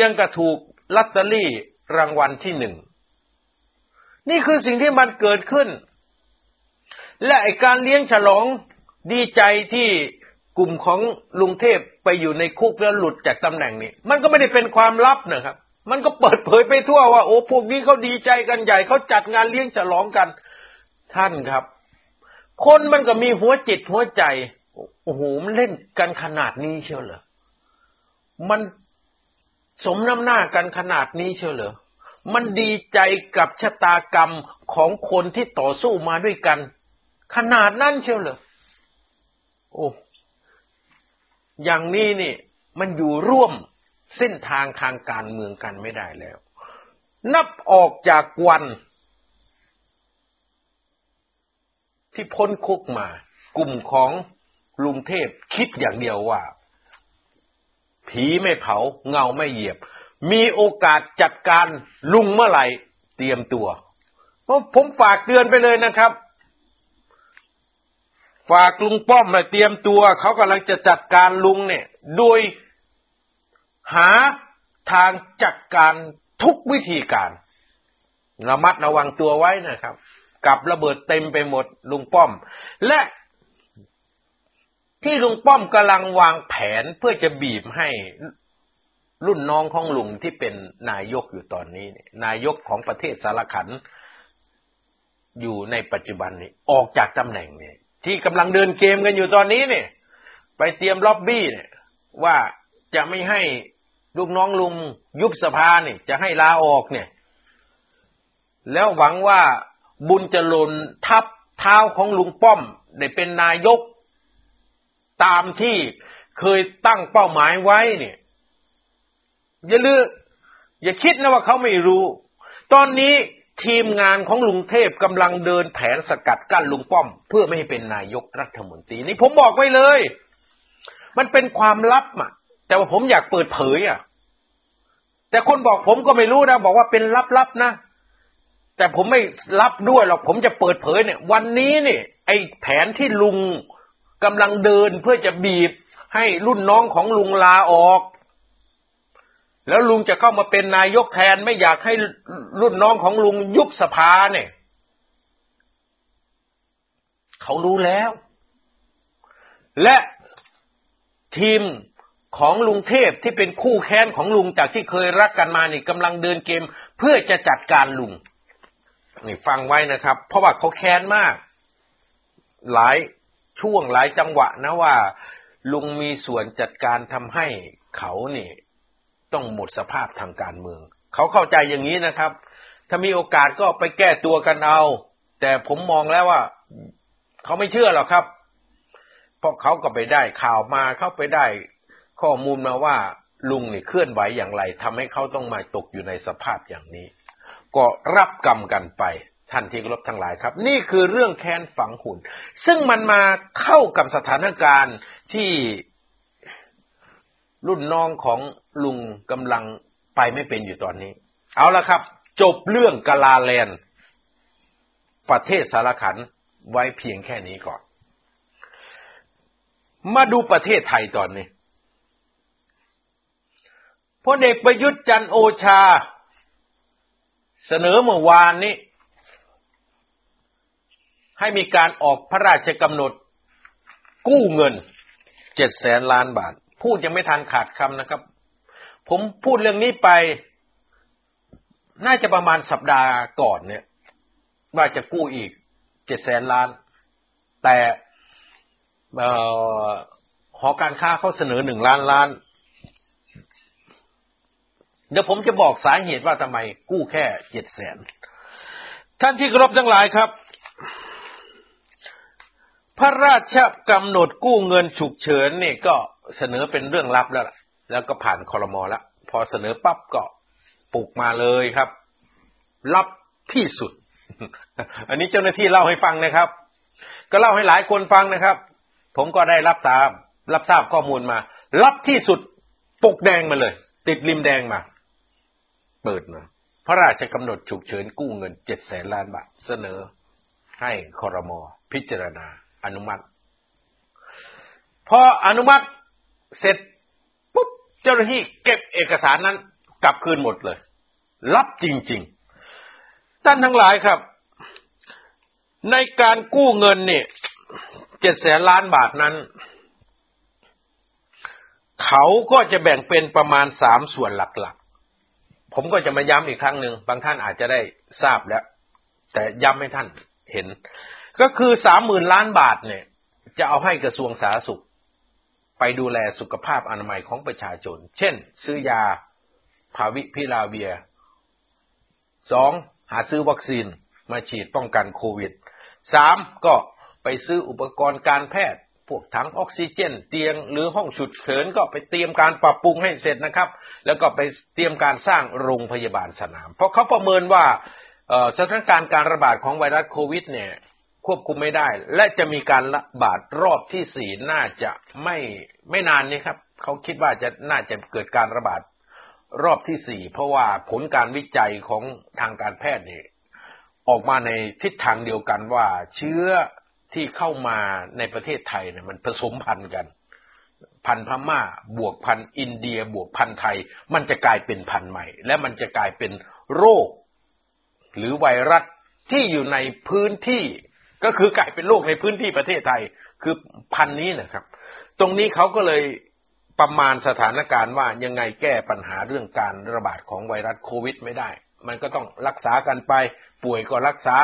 ยังกระถูกลัตเตอรี่รางวัลที่หนึ่ง นี่คือสิ่งที่มันเกิดขึ้น และไอการเลี้ยงฉลองดีใจที่กลุ่มของลุงเทพไปอยู่ในคุกแล้วหลุดจากตำแหน่งนี้ มันก็ไม่ได้เป็นความลับนะครับ มันก็เปิดเผยไปทั่วว่า โอ้พวกนี้เขาดีใจกันใหญ่เขาจัดงานเลี้ยงฉลองกัน ท่านครับ คนมันก็มีหัวจิตหัวใจ โอ้โหมันเล่นกันขนาดนี้เชียวเหรอมันสมน้ำหน้ากันขนาดนี้เชียวเหรอมันดีใจกับชะตากรรมของคนที่ต่อสู้มาด้วยกัน ขนาดนั้นเชียวเหรอโอ้อย่างนี้นี่ มันอยู่ร่วมเส้นทางทางการเมืองกันไม่ได้แล้ว นับออกจากวันที่พ้นคุกมา กลุ่มของ ลุงเทพคิดอย่างเดียวว่า ผีไม่เผาเงาไม่เหยียบ มีโอกาสจัดการลุงเมื่อไหร่เตรียมตัวเพราะผมฝากเตือนไปเลยนะครับ ฝากลุงป้อมมาเตรียมตัว เขากำลังจะจัดการลุงเนี่ย โดยหาทางจัดการทุกวิธีการระมัดระวังตัวไว้นะครับ กับระเบิดเต็มไปหมดลุงป้อม และ ที่ลุงป้อมกำลังวางแผนเพื่อจะบีบให้รุ่นน้องของลุงที่เป็นนายกอยู่ตอนนี้ นายกของประเทศสารขันอยู่ในปัจจุบันนี้ ออกจากตำแหน่งเนี่ย ที่กำลังเดินเกมกันอยู่ตอนนี้เนี่ย ไปเตรียมล็อบบี้เนี่ยว่าจะไม่ให้ลูกน้องลุงยุบสภาเนี่ย จะให้ลาออกเนี่ย แล้วหวังว่าบุญจะลนทับเท้าของลุงป้อมได้เป็นนายก ตามที่เคยตั้งเป้าหมายไว้เนี่ย อย่าลืออย่าคิดนะว่าเขาไม่รู้ ตอนนี้ทีมงานของลุงเทพกำลังเดินแผนสกัดกั้นลุงป้อม เพื่อไม่ให้เป็นนายกรัฐมนตรีนี่ผมบอกไว้เลย มันเป็นความลับอะ แต่ว่าผมอยากเปิดเผยอะ แต่คนบอกผมก็ไม่รู้นะ บอกว่าเป็นลับๆนะ แต่ผมไม่รับด้วยหรอกผมจะเปิดเผยเนี่ย วันนี้เนี่ยไอ้แผนที่ลุง กำลังเดินเพื่อจะบีบให้รุ่นน้องของลุงลาออก แล้วลุงจะเข้ามาเป็นนายกแทนไม่อยากให้รุ่นน้องของลุงยุบสภาเนี่ย เขารู้แล้ว และทีมของลุงเทพที่เป็นคู่แค้นของลุงจากที่เคยรักกันมานี่กำลังเดินเกมเพื่อจะจัดการลุงนี่ฟังไว้นะครับ เพราะว่าเขาแค้นมาก หลาย ช่วงหลายจังหวะนะว่า ลุงมีส่วนจัดการทำให้เขาเนี่ยต้องหมดสภาพทางการเมือง เขาเข้าใจอย่างนี้นะครับ ถ้ามีโอกาสก็ไปแก้ตัวกันเอา แต่ผมมองแล้วว่า เขาไม่เชื่อหรอกครับ เพราะเขาก็ไปได้ข่าวมาเข้าไปได้ข้อมูลมาว่าลุงนี่เคลื่อนไหวอย่างไรทำให้เขาต้องมาตกอยู่ในสภาพอย่างนี้ ก็รับกรรมกันไป ท่านที่รบทั้งหลายครับ นี่คือเรื่องแค้นฝังหุ่น ซึ่งมันมาเข้ากับสถานการณ์ที่รุ่นน้องของลุงกำลังไปไม่เป็นอยู่ตอนนี้ เอาละครับ จบเรื่องกาลาแลนประเทศสารขันไว้เพียงแค่นี้ก่อน มาดูประเทศไทยตอนนี้พลเอกประยุทธ์จันโอชา เสนอเมื่อวานนี้ ให้มีการออกพระราชกำหนดกู้เงินเจ็ดแสนล้านบาท พูดยังไม่ทันขาดคำนะครับ ผมพูดเรื่องนี้ไป น่าจะประมาณสัปดาห์ก่อนเนี่ย ว่าจะกู้อีกเจ็ดแสนล้าน แต่หอการค้าเขาเสนอหนึ่งล้านล้าน เดี๋ยวผมจะบอกสาเหตุว่าทำไมกู้แค่เจ็ดแสนท่านที่กรบทั้งหลายครับ พระราชกำหนดกู้เงินฉุกเฉินนี่ก็เสนอเป็นเรื่องลับแล้วล่ะ แล้วก็ผ่านคอรมอแล้ว พอเสนอปั๊บก็ปลุกมาเลยครับรับที่สุด อันนี้เจ้าหน้าที่เล่าให้ฟังนะครับ ก็เล่าให้หลายคนฟังนะครับ ผมก็ได้รับทราบรับทราบข้อมูลมารับที่สุดปกแดงมาเลย ติดริมแดงมา เปิดมาพระราชกำหนดฉุกเฉินกู้เงินเจ็ดแสนล้านบาทเสนอ ให้คอรมอพิจารณา อนุมัติ พออนุมัติเสร็จปุ๊บเจ้าหน้าที่เก็บเอกสารนั้นกลับคืนหมดเลย รับจริงๆท่านทั้งหลายครับ ในการกู้เงินเนี่ยเจ็ดแสนล้านบาทนั้น เขาก็จะแบ่งเป็นประมาณสามส่วนหลักๆ ผมก็จะมาย้ำอีกครั้งหนึ่ง บางท่านอาจจะได้ทราบแล้ว แต่ย้ำให้ท่านเห็น ก็คือสามหมื่นล้านบาทเนี่ย จะเอาให้กระทรวงสาธารณสุข ไปดูแลสุขภาพอนามัยของประชาชน เช่น ซื้อยาพาวิพิลาเวียสองหาซื้อวัคซีนมาฉีดป้องกันโควิดสามก็ไปซื้ออุปกรณ์การแพทย์ พวกถังออกซิเจน เตียงหรือห้องฉุดเฉินก็ไปเตรียมการปรับปรุงให้เสร็จนะครับ แล้วก็ไปเตรียมการสร้างโรงพยาบาลสนาม เพราะเขาประเมินว่าสถานการณ์การระบาดของไวรัสโควิดเนี่ย ควบคุมไม่ได้ และจะมีการระบาดรอบที่สี่น่าจะไม่ไม่นานนี้ครับเขาคิดว่าจะน่าจะเกิดการระบาดรอบที่สี่เพราะว่าผลการวิจัยของทางการแพทย์เนี่ยออกมาในทิศทางเดียวกันว่าเชื้อที่เข้ามาในประเทศไทยเนี่ยมันผสมพันธุ์กัน พันธุ์พม่า บวกพันธุ์อินเดียบวกพันธุ์ไทย มันจะกลายเป็นพันธุ์ใหม่ และมันจะกลายเป็นโรค หรือไวรัสที่อยู่ในพื้นที่ ก็คือกลายเป็นโรคในพื้นที่ประเทศไทย คือพันนี้นะครับ ตรงนี้เขาก็เลยประมาณสถานการณ์ว่ายังไงแก้ปัญหาเรื่องการระบาดของไวรัสโควิดไม่ได้ มันก็ต้องรักษากันไป ป่วยก็รักษา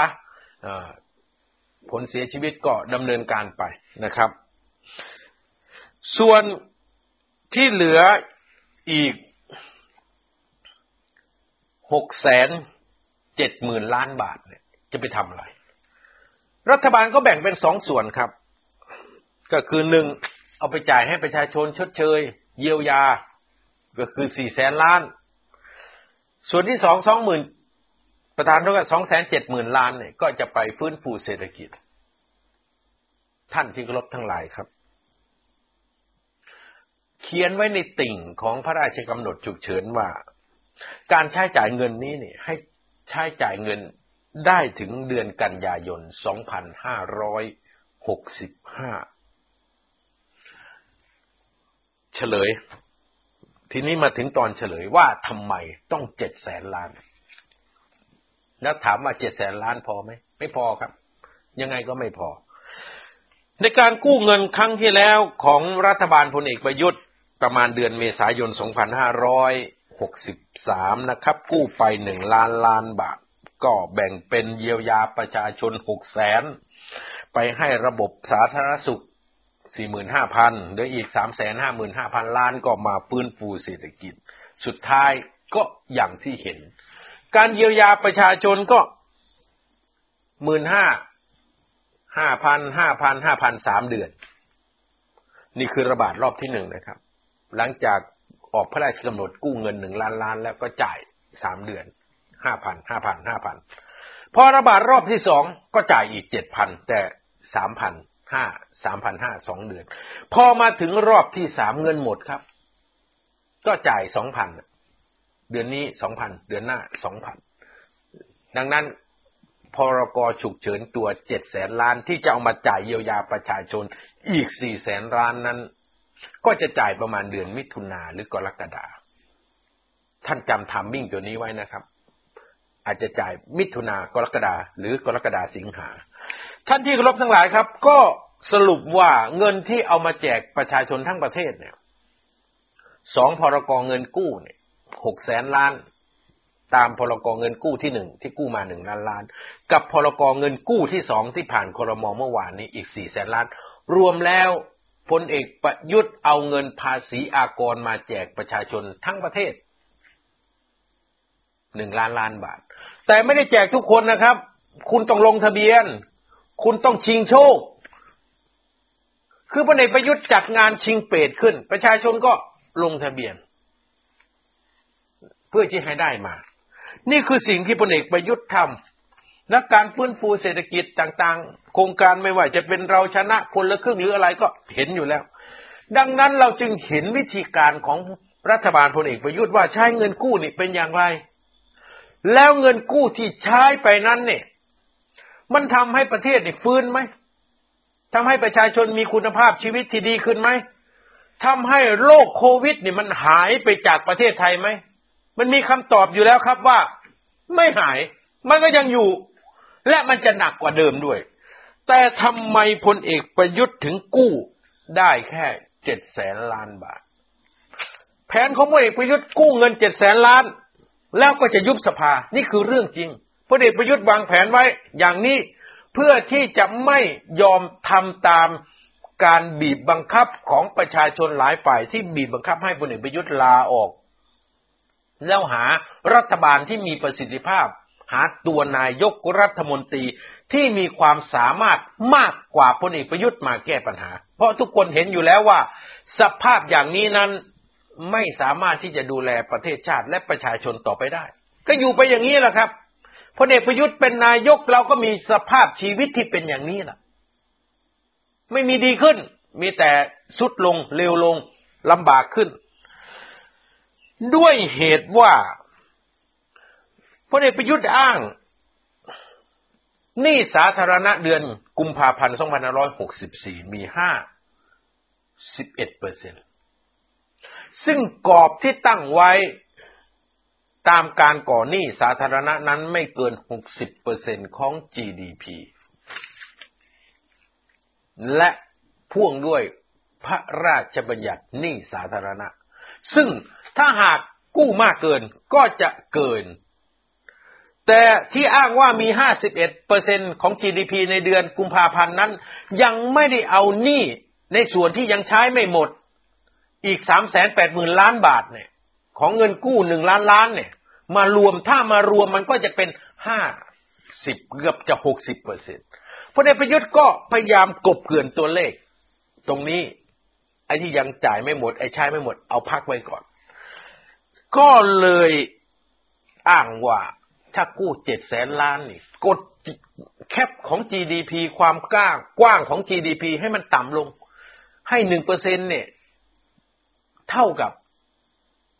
ผลเสียชีวิตก็ดำเนินการไปนะครับ ส่วนที่เหลืออีกหกแสนเจ็ดหมื่นล้านบาทเนี่ยจะไปทำอะไร รัฐบาลก็แบ่งเป็นสองส่วนครับ ก็คือหนึ่งเอาไปจ่ายให้ประชาชนชดเชย เยียวยา ก็คือสี่แสนล้าน ส่วนที่สองสองหมื่นประธานเท่ากับสองแสนเจ็ดหมื่นล้านเนี่ยก็จะไปฟื้นฟูเศรษฐกิจ ท่านที่เคารพทั้งหลายครับ เขียนไว้ในติ่งของพระราชกำหนดฉุกเฉินว่า การใช้จ่ายเงินนี้เนี่ยให้ใช้จ่ายเงิน ได้ถึงเดือนกันยายน 2565 เฉลย ทีนี้มาถึงตอนเฉลยว่าทำไมต้องเจ็ดแสนล้าน แล้วถามว่าเจ็ดแสนล้านพอไหม ไม่พอครับ ยังไงก็ไม่พอ ในการกู้เงินครั้งที่แล้วของรัฐบาลพลเอกประยุทธ์ประมาณเดือนเมษายน 2563 นะครับ กู้ไปหนึ่งล้านล้านบาท ก็แบ่งเป็นเยียวยาประชาชนหกแสนไปให้ระบบสาธารณสุขสี่หมื่นห้าพันเหลืออีกสามแสนห้าหมื่นห้าพันล้านก็มาฟื้นฟูเศรษฐกิจ สุดท้ายก็อย่างที่เห็น การเยียวยาประชาชนก็หมื่นห้าห้าพันห้าพันห้าพันสามเดือน นี่คือระบาดรอบที่หนึ่งนะครับ หลังจากออกพระราชกำหนดกู้เงินหนึ่งล้านล้านแล้วก็จ่ายสามเดือน ห้าพันห้าพันห้าพันพอระบาดรอบที่สองก็จ่ายอีกเจ็ดพันแต่สามพันห้าสามพันห้าสองเดือน พอมาถึงรอบที่สามเงินหมดครับ ก็จ่ายสองพันเดือนนี้สองพันเดือนหน้าสองพันดังนั้นพรกฉุกเฉินตัวเจ็ดแสนล้านที่จะเอามาจ่ายเยียวยาประชาชนอีกสี่แสนล้านนั้น ก็จะจ่ายประมาณเดือนมิถุนาหรือกรกฎาท่านจำทามมิ่งตัวนี้ไว้นะครับ อาจจะจ่ายมิถุนากรกฎาหรือกรกฎาสิงหา ท่านที่เคารพทั้งหลายครับ ก็สรุปว่าเงินที่เอามาแจกประชาชนทั้งประเทศเนี่ยสองพรกเงินกู้เนี่ยหกแสนล้าน ตามพรกเงินกู้ที่หนึ่งที่กู้มาหนึ่งล้านล้าน กับพรกเงินกู้ที่สองที่ผ่านครมเมื่อวานนี้อีกสี่แสนล้าน รวมแล้วพลเอกประยุทธ์เอาเงินภาษีอากรมาแจกประชาชนทั้งประเทศ หนึ่งล้านล้านบาท แต่ไม่ได้แจกทุกคนนะครับ คุณต้องลงทะเบียน คุณต้องชิงโชค คือพลเอกประยุทธ์จัดงานชิงเปรตขึ้น ประชาชนก็ลงทะเบียน เพื่อที่ให้ได้มา นี่คือสิ่งที่พลเอกประยุทธ์ทำและการฟื้นฟูเศรษฐกิจต่างๆ โครงการไม่ว่าจะเป็นเราชนะคนละครึ่งหรืออะไรก็เห็นอยู่แล้ว ดังนั้นเราจึงเห็นวิธีการของรัฐบาลพลเอกประยุทธ์ว่าใช้เงินกู้นี่เป็นอย่างไร แล้วเงินกู้ที่ใช้ไปนั้นเนี่ย มันทำให้ประเทศเนี่ยฟื้นไหมทำให้ประชาชนมีคุณภาพชีวิตที่ดีขึ้นไหมทำให้โรคโควิดเนี่ยมันหายไปจากประเทศไทยไหม มันมีคำตอบอยู่แล้วครับว่า ไม่หาย มันก็ยังอยู่ และมันจะหนักกว่าเดิมด้วย แต่ทำไมพลเอกประยุทธ์ถึงกู้ได้แค่เจ็ดแสนล้านบาท แผนของพลเอกประยุทธ์กู้เงินเจ็ดแสนล้าน แล้วก็จะยุบสภานี่คือเรื่องจริงพลเอกประยุทธ์วางแผนไว้อย่างนี้เพื่อที่จะไม่ยอมทำตามการบีบบังคับของประชาชนหลายฝ่ายที่บีบบังคับให้พลเอกประยุทธ์ลาออก แล้วหารัฐบาลที่มีประสิทธิภาพ หาตัวนายกรัฐมนตรีที่มีความสามารถมากกว่าพลเอกประยุทธ์มาแก้ปัญหา เพราะทุกคนเห็นอยู่แล้วว่า สภาพอย่างนี้นั้น ไม่สามารถที่จะดูแลประเทศชาติและประชาชนต่อไปได้ ก็อยู่ไปอย่างนี้แหละครับพลเอกประยุทธ์เป็นนายกเราก็มีสภาพชีวิตที่เป็นอย่างนี้แหละไม่มีดีขึ้น มีแต่สุดลงเร็วลงลำบากขึ้น ด้วยเหตุว่าพลเอกประยุทธ์อ้างนี่สาธารณะเดือนกุมภาพันธ์ 2564 มี 5 11เปอร์เซ็นต์ ซึ่งกรอบที่ตั้งไว้ตามการก่อหนี้สาธารณะนั้นไม่เกิน 60%ของ GDP และพ่วงด้วยพระราชบัญญัติหนี้สาธารณะ ซึ่งถ้าหากกู้มากเกินก็จะเกิน แต่ที่อ้างว่ามี 51%ของ GDP ในเดือนกุมภาพันธ์นั้น ยังไม่ได้เอาหนี้ในส่วนที่ยังใช้ไม่หมด อีก380,000ล้านบาทเนี่ย ของเงินกู้หนึ่งล้านล้านเนี่ย มารวมถ้ามารวมมันก็จะเป็นห้าสิบเกือบจะหกสิบเปอร์เซ็นต์พลเอกประยุทธ์ก็พยายามกบเกลื่อนตัวเลข ตรงนี้ ไอ้ที่ยังจ่ายไม่หมด ไอ้ใช้ไม่หมดเอาพักไว้ก่อน ก็เลยอ้างว่าถ้ากู้เจ็ดแสนล้านนี่กดแคปของ GDP ความกว้างกว้างของ GDP ให้มันต่ำลง ให้หนึ่งเปอร์เซ็นเนี่ย เท่ากับ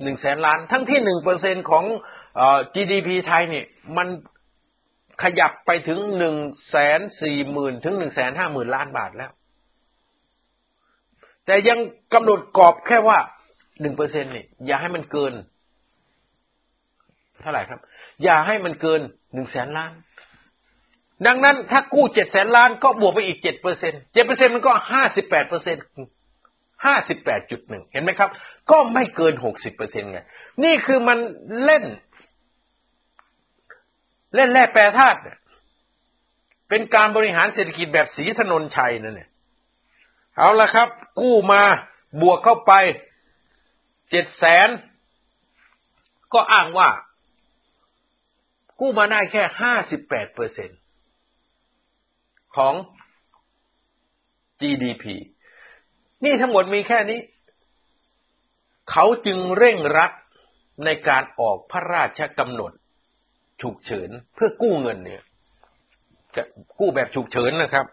หนึ่งแสนล้าน ทั้งที่หนึ่งเปอร์เซ็นของ GDP ไทยเนี่ยมันขยับไปถึงหนึ่งแสนสี่หมื่นถึงหนึ่งแสนห้าหมื่นล้านบาทแล้ว แต่ยังกำหนดกรอบแค่ว่าหนึ่งเปอร์เซ็นนี่อย่าให้มันเกิน เท่าไหร่ครับ อย่าให้มันเกินหนึ่งแสนล้าน ดังนั้นถ้ากู้เจ็ดแสนล้านก็บวกไปอีกเจ็ดเปอร์เซ็นเจ็ดเปอร์เซ็นมันก็ห้าสิบแปดเปอร์เซ็น ห้าสิบแปดจุดหนึ่งเห็นไหมครับ ก็ไม่เกินหกสิบเปอร์เซ็นไง นี่คือมันเล่น เล่นแร่แปรธาตุเป็นการบริหารเศรษฐกิจแบบสีถนนชัยนั่นเนี่ยเอาละครับ กู้มาบวกเข้าไปเจ็ดแสนก็อ้างว่า กู้มาได้แค่ห้าสิบแปดเปอร์เซ็นของ GDP นี่ทั้งหมดมีแค่นี้ เขาจึงเร่งรัดในการออกพระราชกำหนด ฉุกเฉินเพื่อกู้เงินเนี่ยกู้แบบฉุกเฉินนะครับ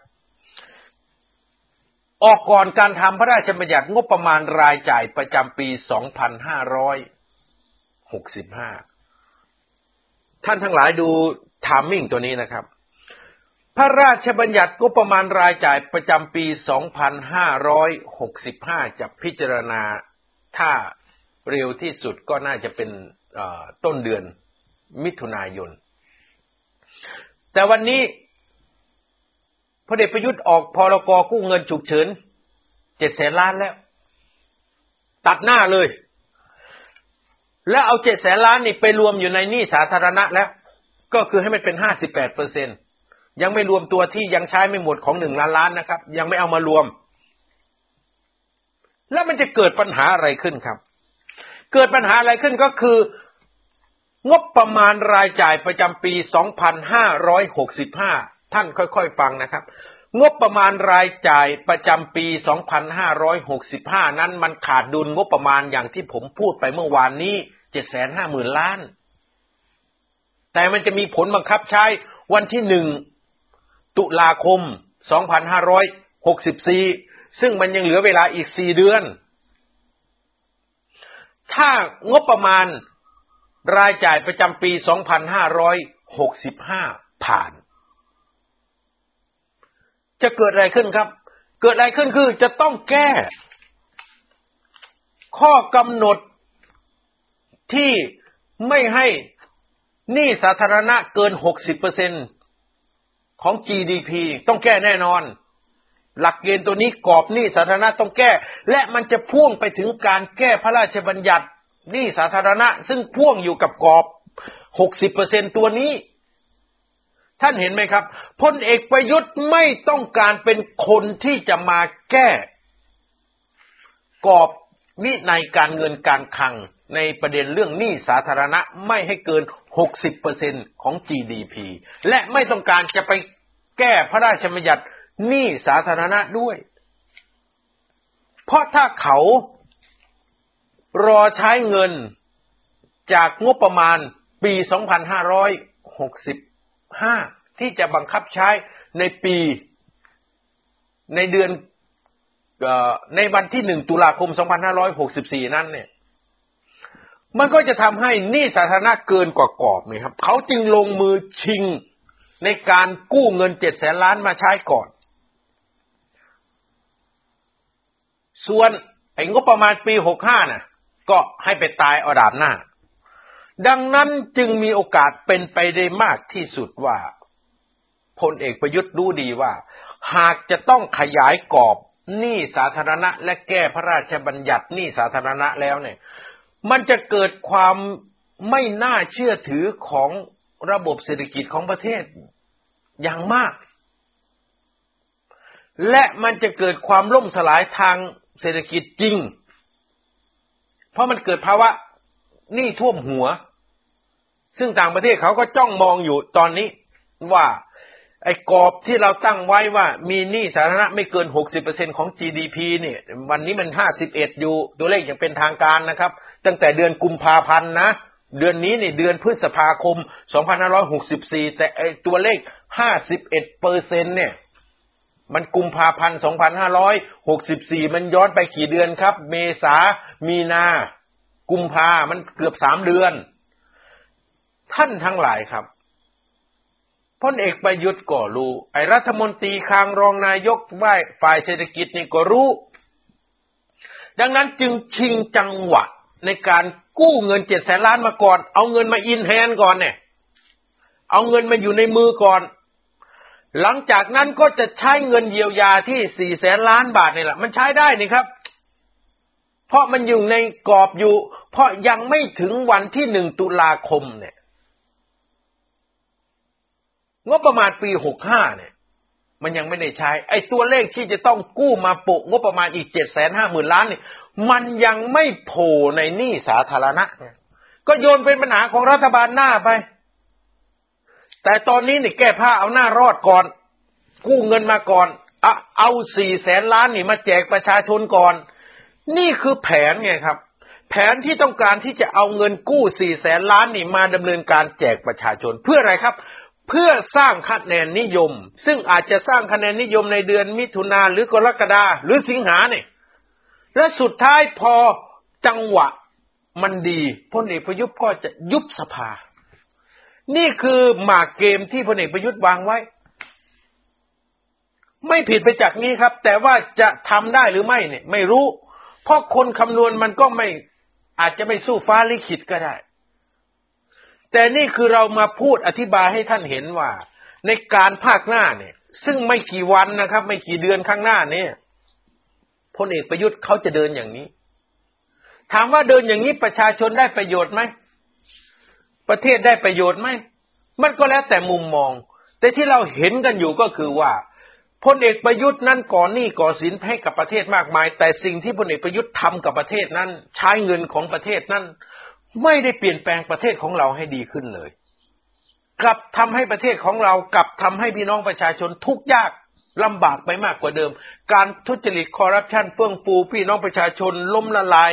ออกก่อนการทำพระราชบัญญัติงบประมาณรายจ่ายประจำปี 2565 ท่านทั้งหลายดูทามมิ่งตัวนี้นะครับ พระราชบัญญัติงบประมาณรายจ่ายประจำปี 2565 จะพิจารณาถ้าเร็วที่สุดก็น่าจะเป็นต้นเดือนมิถุนายน แต่วันนี้พระเดชประยุทธ์ออกพรกกู้เงินฉุกเฉินเจ็ดแสนล้านแล้ว ตัดหน้าเลย แล้วเอาเจ็ดแสนล้านนี่ไปรวมอยู่ในหนี้สาธารณะแล้ว ก็คือให้มันเป็นห้าสิบแปดเปอร์เซ็นต์ ยังไม่รวมตัวที่ยังใช้ไม่หมดของหนึ่งล้านล้านนะครับ ยังไม่เอามารวม แล้วมันจะเกิดปัญหาอะไรขึ้นครับ เกิดปัญหาอะไรขึ้นก็คืองบประมาณรายจ่ายประจำปี 2565 ท่านค่อยๆ ฟังนะครับ งบประมาณรายจ่ายประจำปี 2565 นั้นมันขาดดุลงบประมาณอย่างที่ผมพูดไปเมื่อวานนี้ 750,000 ล้าน แต่มันจะมีผลบังคับใช้วันที่หนึ่ง ตุลาคม 2564 ซึ่งมันยังเหลือเวลาอีก 4 เดือน ถ้างบประมาณรายจ่ายประจำปี 2565 ผ่าน จะเกิดอะไรขึ้นครับ เกิดอะไรขึ้นคือจะต้องแก้ ข้อกำหนดที่ไม่ให้หนี้สาธารณะเกินหกสิบเปอร์เซ็น ของ GDP ต้องแก้แน่นอน หลักเกณฑ์ตัวนี้กรอบหนี้สาธารณะต้องแก้ และมันจะพ่วงไปถึงการแก้พระราชบัญญัติหนี้สาธารณะ ซึ่งพ่วงอยู่กับกรอบหกสิบเปอร์เซ็นตัวนี้ ท่านเห็นไหมครับพลเอกประยุทธ์ไม่ต้องการเป็นคนที่จะมาแก้กรอบวินัยการเงินการคลัง ในประเด็นเรื่องหนี้สาธารณะไม่ให้เกิน 60%ของ GDP และไม่ต้องการจะไปแก้พระราชบัญญัติหนี้สาธารณะด้วย เพราะถ้าเขารอใช้เงินจากงบประมาณปี 2565 ที่จะบังคับใช้ในปีในเดือนในวันที่ 1 ตุลาคม 2564 นั้นเนี่ย มันก็จะทำให้หนี้สาธารณะเกินกว่ากรอบไหมครับ เขาจึงลงมือชิงในการกู้เงินเจ็ดแสนล้านมาใช้ก่อน ส่วนไอ้งบประมาณปีหกห้าน่ะ ก็ให้ไปตายเอาดาบหน้า ดังนั้นจึงมีโอกาสเป็นไปได้มากที่สุดว่าพลเอกประยุทธ์รู้ดีว่า หากจะต้องขยายกรอบหนี้สาธารณะ และแก้พระราชบัญญัติหนี้สาธารณะแล้วเนี่ย มันจะเกิดความไม่น่าเชื่อถือของระบบเศรษฐกิจของประเทศอย่างมาก และมันจะเกิดความล่มสลายทางเศรษฐกิจจริง เพราะมันเกิดภาวะหนี้ท่วมหัว ซึ่งต่างประเทศเขาก็จ้องมองอยู่ตอนนี้ว่า ไอ้กรอบที่เราตั้งไว้ว่า มีหนี้สาธารณะไม่เกิน 60%ของ GDP เนี่ย วันนี้มัน 51 อยู่ ตัวเลขยังเป็นทางการนะครับ ตั้งแต่เดือนกุมภาพันธ์นะ เดือนนี้นี่เดือนพฤษภาคม 2564 แต่ไอตัวเลข 51เปอร์เซ็นเนี่ย มันกุมภาพันธ์ 2564 มันย้อนไปกี่เดือนครับ เมษา มีนา กุมภา มันเกือบสามเดือน ท่านทั้งหลายครับพลเอกประยุทธ์ก็รู้ ไอ้รัฐมนตรีคางรองนายกว่าฝ่ายเศรษฐกิจนี่ก็รู้ ดังนั้นจึงชิงจังหวะ ในการกู้เงินเจ็ดแสนล้านมาก่อน เอาเงินมาอินแฮนก่อนเนี่ย เอาเงินมาอยู่ในมือก่อน หลังจากนั้นก็จะใช้เงินเยียวยาที่สี่แสนล้านบาทนี่แหละ มันใช้ได้นี่ครับ เพราะมันอยู่ในกรอบอยู่ เพราะยังไม่ถึงวันที่หนึ่งตุลาคมเนี่ย งบประมาณปีหกห้าเนี่ย มันยังไม่ได้ใช้ ไอ้ตัวเลขที่จะต้องกู้มาปุกงบประมาณอีกเจ็ดแสนห้าหมื่นล้านเนี่ยมันยังไม่โผล่ในหนี้สาธารณะก็โยนเป็นปัญหาของรัฐบาลหน้าไป แต่ตอนนี้เนี่ยแก้ผ้าเอาหน้ารอดก่อน กู้เงินมาก่อนอาเอาสี่แสนล้านนี่มาแจกประชาชนก่อน นี่คือแผนไงครับ แผนที่ต้องการที่จะเอาเงินกู้สี่แสนล้านนี่มาดำเนินการแจกประชาชน เพื่ออะไรครับ เพื่อสร้างคะแนนนิยม ซึ่งอาจจะสร้างคะแนนนิยมในเดือนมิถุนาหรือกรกฎาหรือสิงหาเนี่ยและสุดท้ายพอจังหวะมันดีพลเอกประยุทธ์ก็จะยุบสภา นี่คือหมากเกมที่พลเอกประยุทธ์วางไว้ ไม่ผิดไปจากนี้ครับ แต่ว่าจะทำได้หรือไม่เนี่ย ไม่รู้ เพราะคนคำนวณมันก็ไม่อาจจะไม่สู้ฟ้าลิขิตก็ได้ แต่นี่คือเรามาพูดอธิบายให้ท่านเห็นว่า ในการภาคหน้าเนี่ย ซึ่งไม่กี่วันนะครับ ไม่กี่เดือนข้างหน้าเนี่ยพลเอกประยุทธ์เขาจะเดินอย่างนี้ ถามว่าเดินอย่างนี้ประชาชนได้ประโยชน์ไหมประเทศได้ประโยชน์ไหมมันก็แล้วแต่มุมมอง แต่ที่เราเห็นกันอยู่ก็คือว่าพลเอกประยุทธ์นั้นก่อหนี้ก่อสินให้กับประเทศมากมาย แต่สิ่งที่พลเอกประยุทธ์ทำกับประเทศนั้น ใช้เงินของประเทศนั้น ไม่ได้เปลี่ยนแปลงประเทศของเราให้ดีขึ้นเลย กลับทำให้ประเทศของเรากลับทำให้พี่น้องประชาชนทุกข์ยากลำบากไปมากกว่าเดิม การทุจริตคอร์รัปชันเฟื่องฟูพี่น้องประชาชนล้มละลาย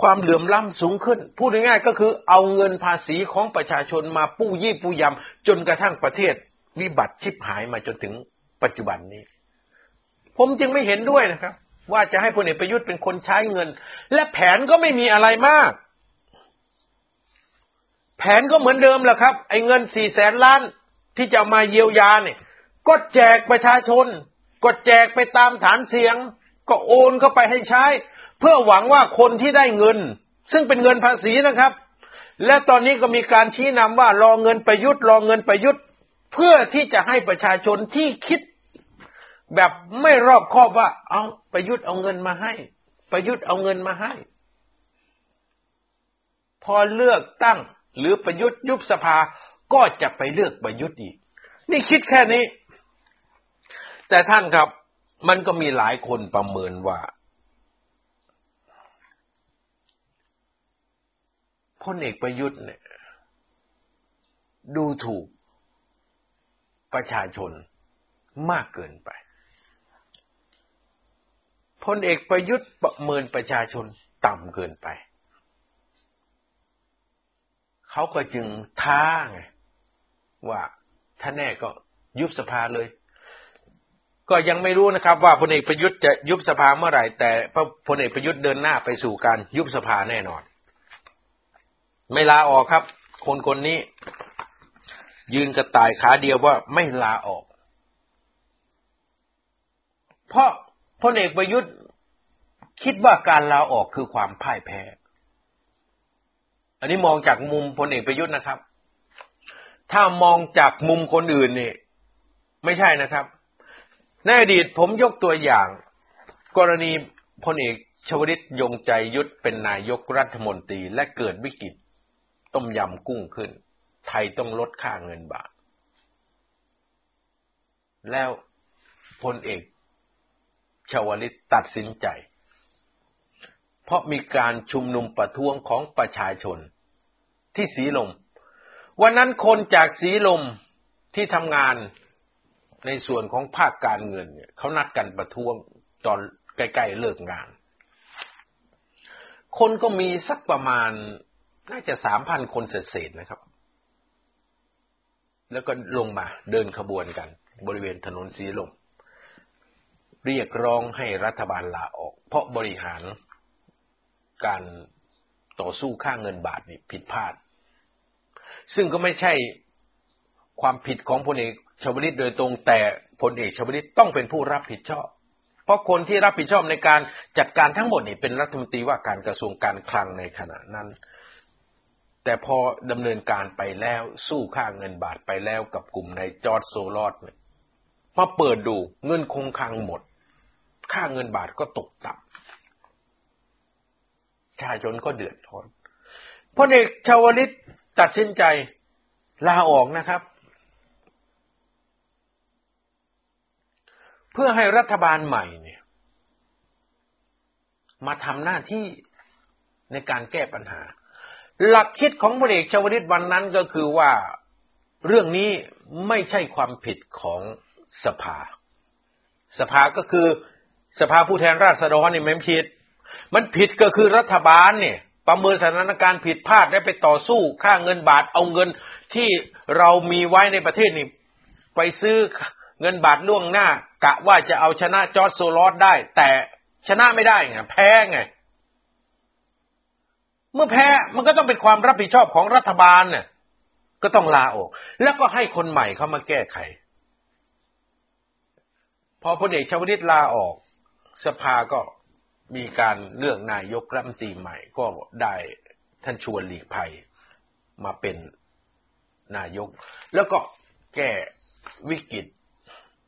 ความเหลื่อมล้ำสูงขึ้น พูดง่ายๆก็คือเอาเงินภาษีของประชาชนมาปู้ยี่ปู้ยำจนกระทั่งประเทศ วิบัติชิบหายมาจนถึงปัจจุบันนี้ ผมจึงไม่เห็นด้วยนะครับ ว่าจะให้พลเอกประยุทธ์เป็นคนใช้เงิน และแผนก็ไม่มีอะไรมาก แผนก็เหมือนเดิมแหละครับ ไอ้เงินสี่แสนล้านที่จะมาเยียวยาเนี่ย ก็แจกประชาชน ก็แจกไปตามฐานเสียง ก็โอนเข้าไปให้ใช้ เพื่อหวังว่าคนที่ได้เงิน ซึ่งเป็นเงินภาษีนะครับ และตอนนี้ก็มีการชี้นำว่ารอเงินประยุทธ์รอเงินประยุทธ์ เพื่อที่จะให้ประชาชนที่คิด แบบไม่รอบคอบว่า เอาประยุทธ์เอาเงินมาให้ ประยุทธ์เอาเงินมาให้ พอเลือกตั้ง หรือประยุทธ์ยุบสภาก็จะไปเลือกประยุทธ์อีก นี่คิดแค่นี้ แต่ท่านครับมันก็มีหลายคนประเมินว่าพลเอกประยุทธ์เนี่ย ดูถูกประชาชนมากเกินไปพลเอกประยุทธ์ประเมินประชาชนต่ำเกินไป เขาก็จึงท้าไงว่าถ้าแน่ก็ยุบสภาเลย ก็ยังไม่รู้นะครับ ว่าพลเอกประยุทธ์จะยุบสภาเมื่อไหร่ แต่พลเอกประยุทธ์เดินหน้าไปสู่การยุบสภาแน่นอน ไม่ลาออกครับ คนคนนี้ ยืนกระต่ายขาเดียวว่าไม่ลาออก เพราะพลเอกประยุทธ์คิดว่าการลาออกคือความพ่ายแพ้ อันนี้มองจากมุมพลเอกประยุทธ์นะครับ ถ้ามองจากมุมคนอื่นนี่ไม่ใช่นะครับ ในอดีตผมยกตัวอย่าง กรณีพลเอกชวลิตยงใจยุทธเป็นนายกรัฐมนตรีและเกิดวิกฤต ต้มยำกุ้งขึ้น ไทยต้องลดค่าเงินบาท แล้วพลเอกชวลิตตัดสินใจ เพราะมีการชุมนุมประท้วงของประชาชน ที่สีลม วันนั้นคนจากสีลมที่ทำงานในส่วนของภาคการเงินเนี่ยเขานัดกันประท้วงตอนใกล้ๆเลิกงาน คนก็มีสักประมาณน่าจะสามพันคนเศษๆนะครับ แล้วก็ลงมาเดินขบวนกัน บริเวณถนนสีลม เรียกร้องให้รัฐบาลลาออก เพราะบริหาร การต่อสู้ค่าเงินบาทนี่ผิดพลาด ซึ่งก็ไม่ใช่ความผิดของพลเอกชวลิตโดยตรงแต่พลเอกชวลิตต้องเป็นผู้รับผิดชอบ เพราะคนที่รับผิดชอบในการจัดการทั้งหมดนี่เป็นรัฐมนตรีว่าการกระทรวงการคลังในขณะนั้น แต่พอดำเนินการไปแล้วสู้ค่าเงินบาทไปแล้วกับกลุ่มนายจอร์จโซรอสเนี่ยมาเปิดดูเงินคงคลังหมด ค่าเงินบาทก็ตกต่ำ ชาชนก็เดือดร้อนพลเอกชาวลิตตัดสินใจลาออกนะครับ เพื่อให้รัฐบาลใหม่เนี่ย มาทำหน้าที่ในการแก้ปัญหา หลักคิดของพลเอกชาวลิตวันนั้นก็คือว่าเรื่องนี้ไม่ใช่ความผิดของสภา สภาก็คือสภาผู้แทนราษฎรนี่ไม่ผิด มันผิดก็คือรัฐบาลเนี่ย ประเมินสถานการณ์ผิดพลาดได้ไปต่อสู้ค่าเงินบาทเอาเงินที่เรามีไว้ในประเทศนี่ไปซื้อเงินบาทล่วงหน้ากะว่าจะเอาชนะจอร์จโซลอสได้ แต่ชนะไม่ได้ไงแพ้ไง เมื่อแพ้มันก็ต้องเป็นความรับผิดชอบของรัฐบาลเนี่ยก็ต้องลาออก แล้วก็ให้คนใหม่เข้ามาแก้ไข พอพลเอกชวลิตลาออก สภาก็ มีการเลือกนายกรัฐมนตรีใหม่ ก็ได้ท่านชวนหลีกภัยมาเป็นนายก แล้วก็แก้วิกฤต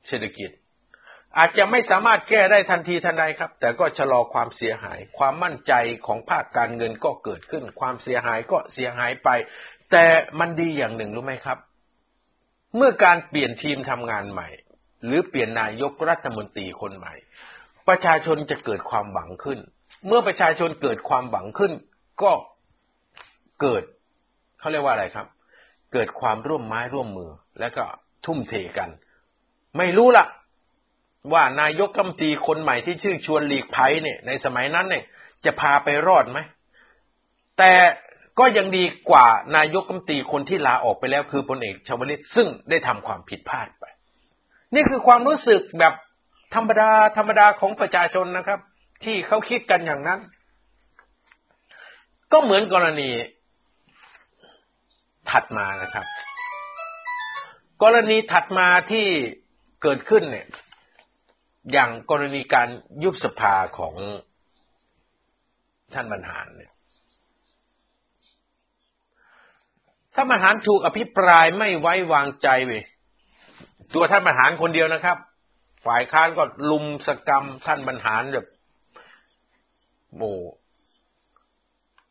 เศรษฐกิจ อาจจะไม่สามารถแก้ได้ทันทีทันใดครับ แต่ก็ชะลอความเสียหาย ความมั่นใจของภาคการเงินก็เกิดขึ้น ความเสียหายก็เสียหายไป แต่มันดีอย่างหนึ่งรู้ไหมครับ เมื่อการเปลี่ยนทีมทำงานใหม่ หรือเปลี่ยนนายกรัฐมนตรีคนใหม่ ประชาชนจะเกิดความหวังขึ้น เมื่อประชาชนเกิดความหวังขึ้น ก็เกิดเขาเรียกว่าอะไรครับ เกิดความร่วมไม้ร่วมมือ แล้วก็ทุ่มเทกัน ไม่รู้ละว่านายกรัฐมนตรีคนใหม่ที่ชื่อชวนหลีกภัยเนี่ย ในสมัยนั้นเนี่ย จะพาไปรอดไหมแต่ก็ยังดีกว่านายกรัฐมนตรีคนที่ลาออกไปแล้วคือพลเอกชวลิตซึ่งได้ทำความผิดพลาดไป นี่คือความรู้สึกแบบ ธรรมดาธรรมดาของประชาชนนะครับ ที่เขาคิดกันอย่างนั้น ก็เหมือนกรณีถัดมานะครับ กรณีถัดมาที่เกิดขึ้นเนี่ย อย่างกรณีการยุบสภาของท่านบรรหารเนี่ยถ้านบรรหารถูกอภิปรายไม่ไว้วางใจเว้ตัวท่านบรรหารคนเดียวนะครับ ฝ่ายค้านก็ลุมสกรรมท่านบรรหารแบบโม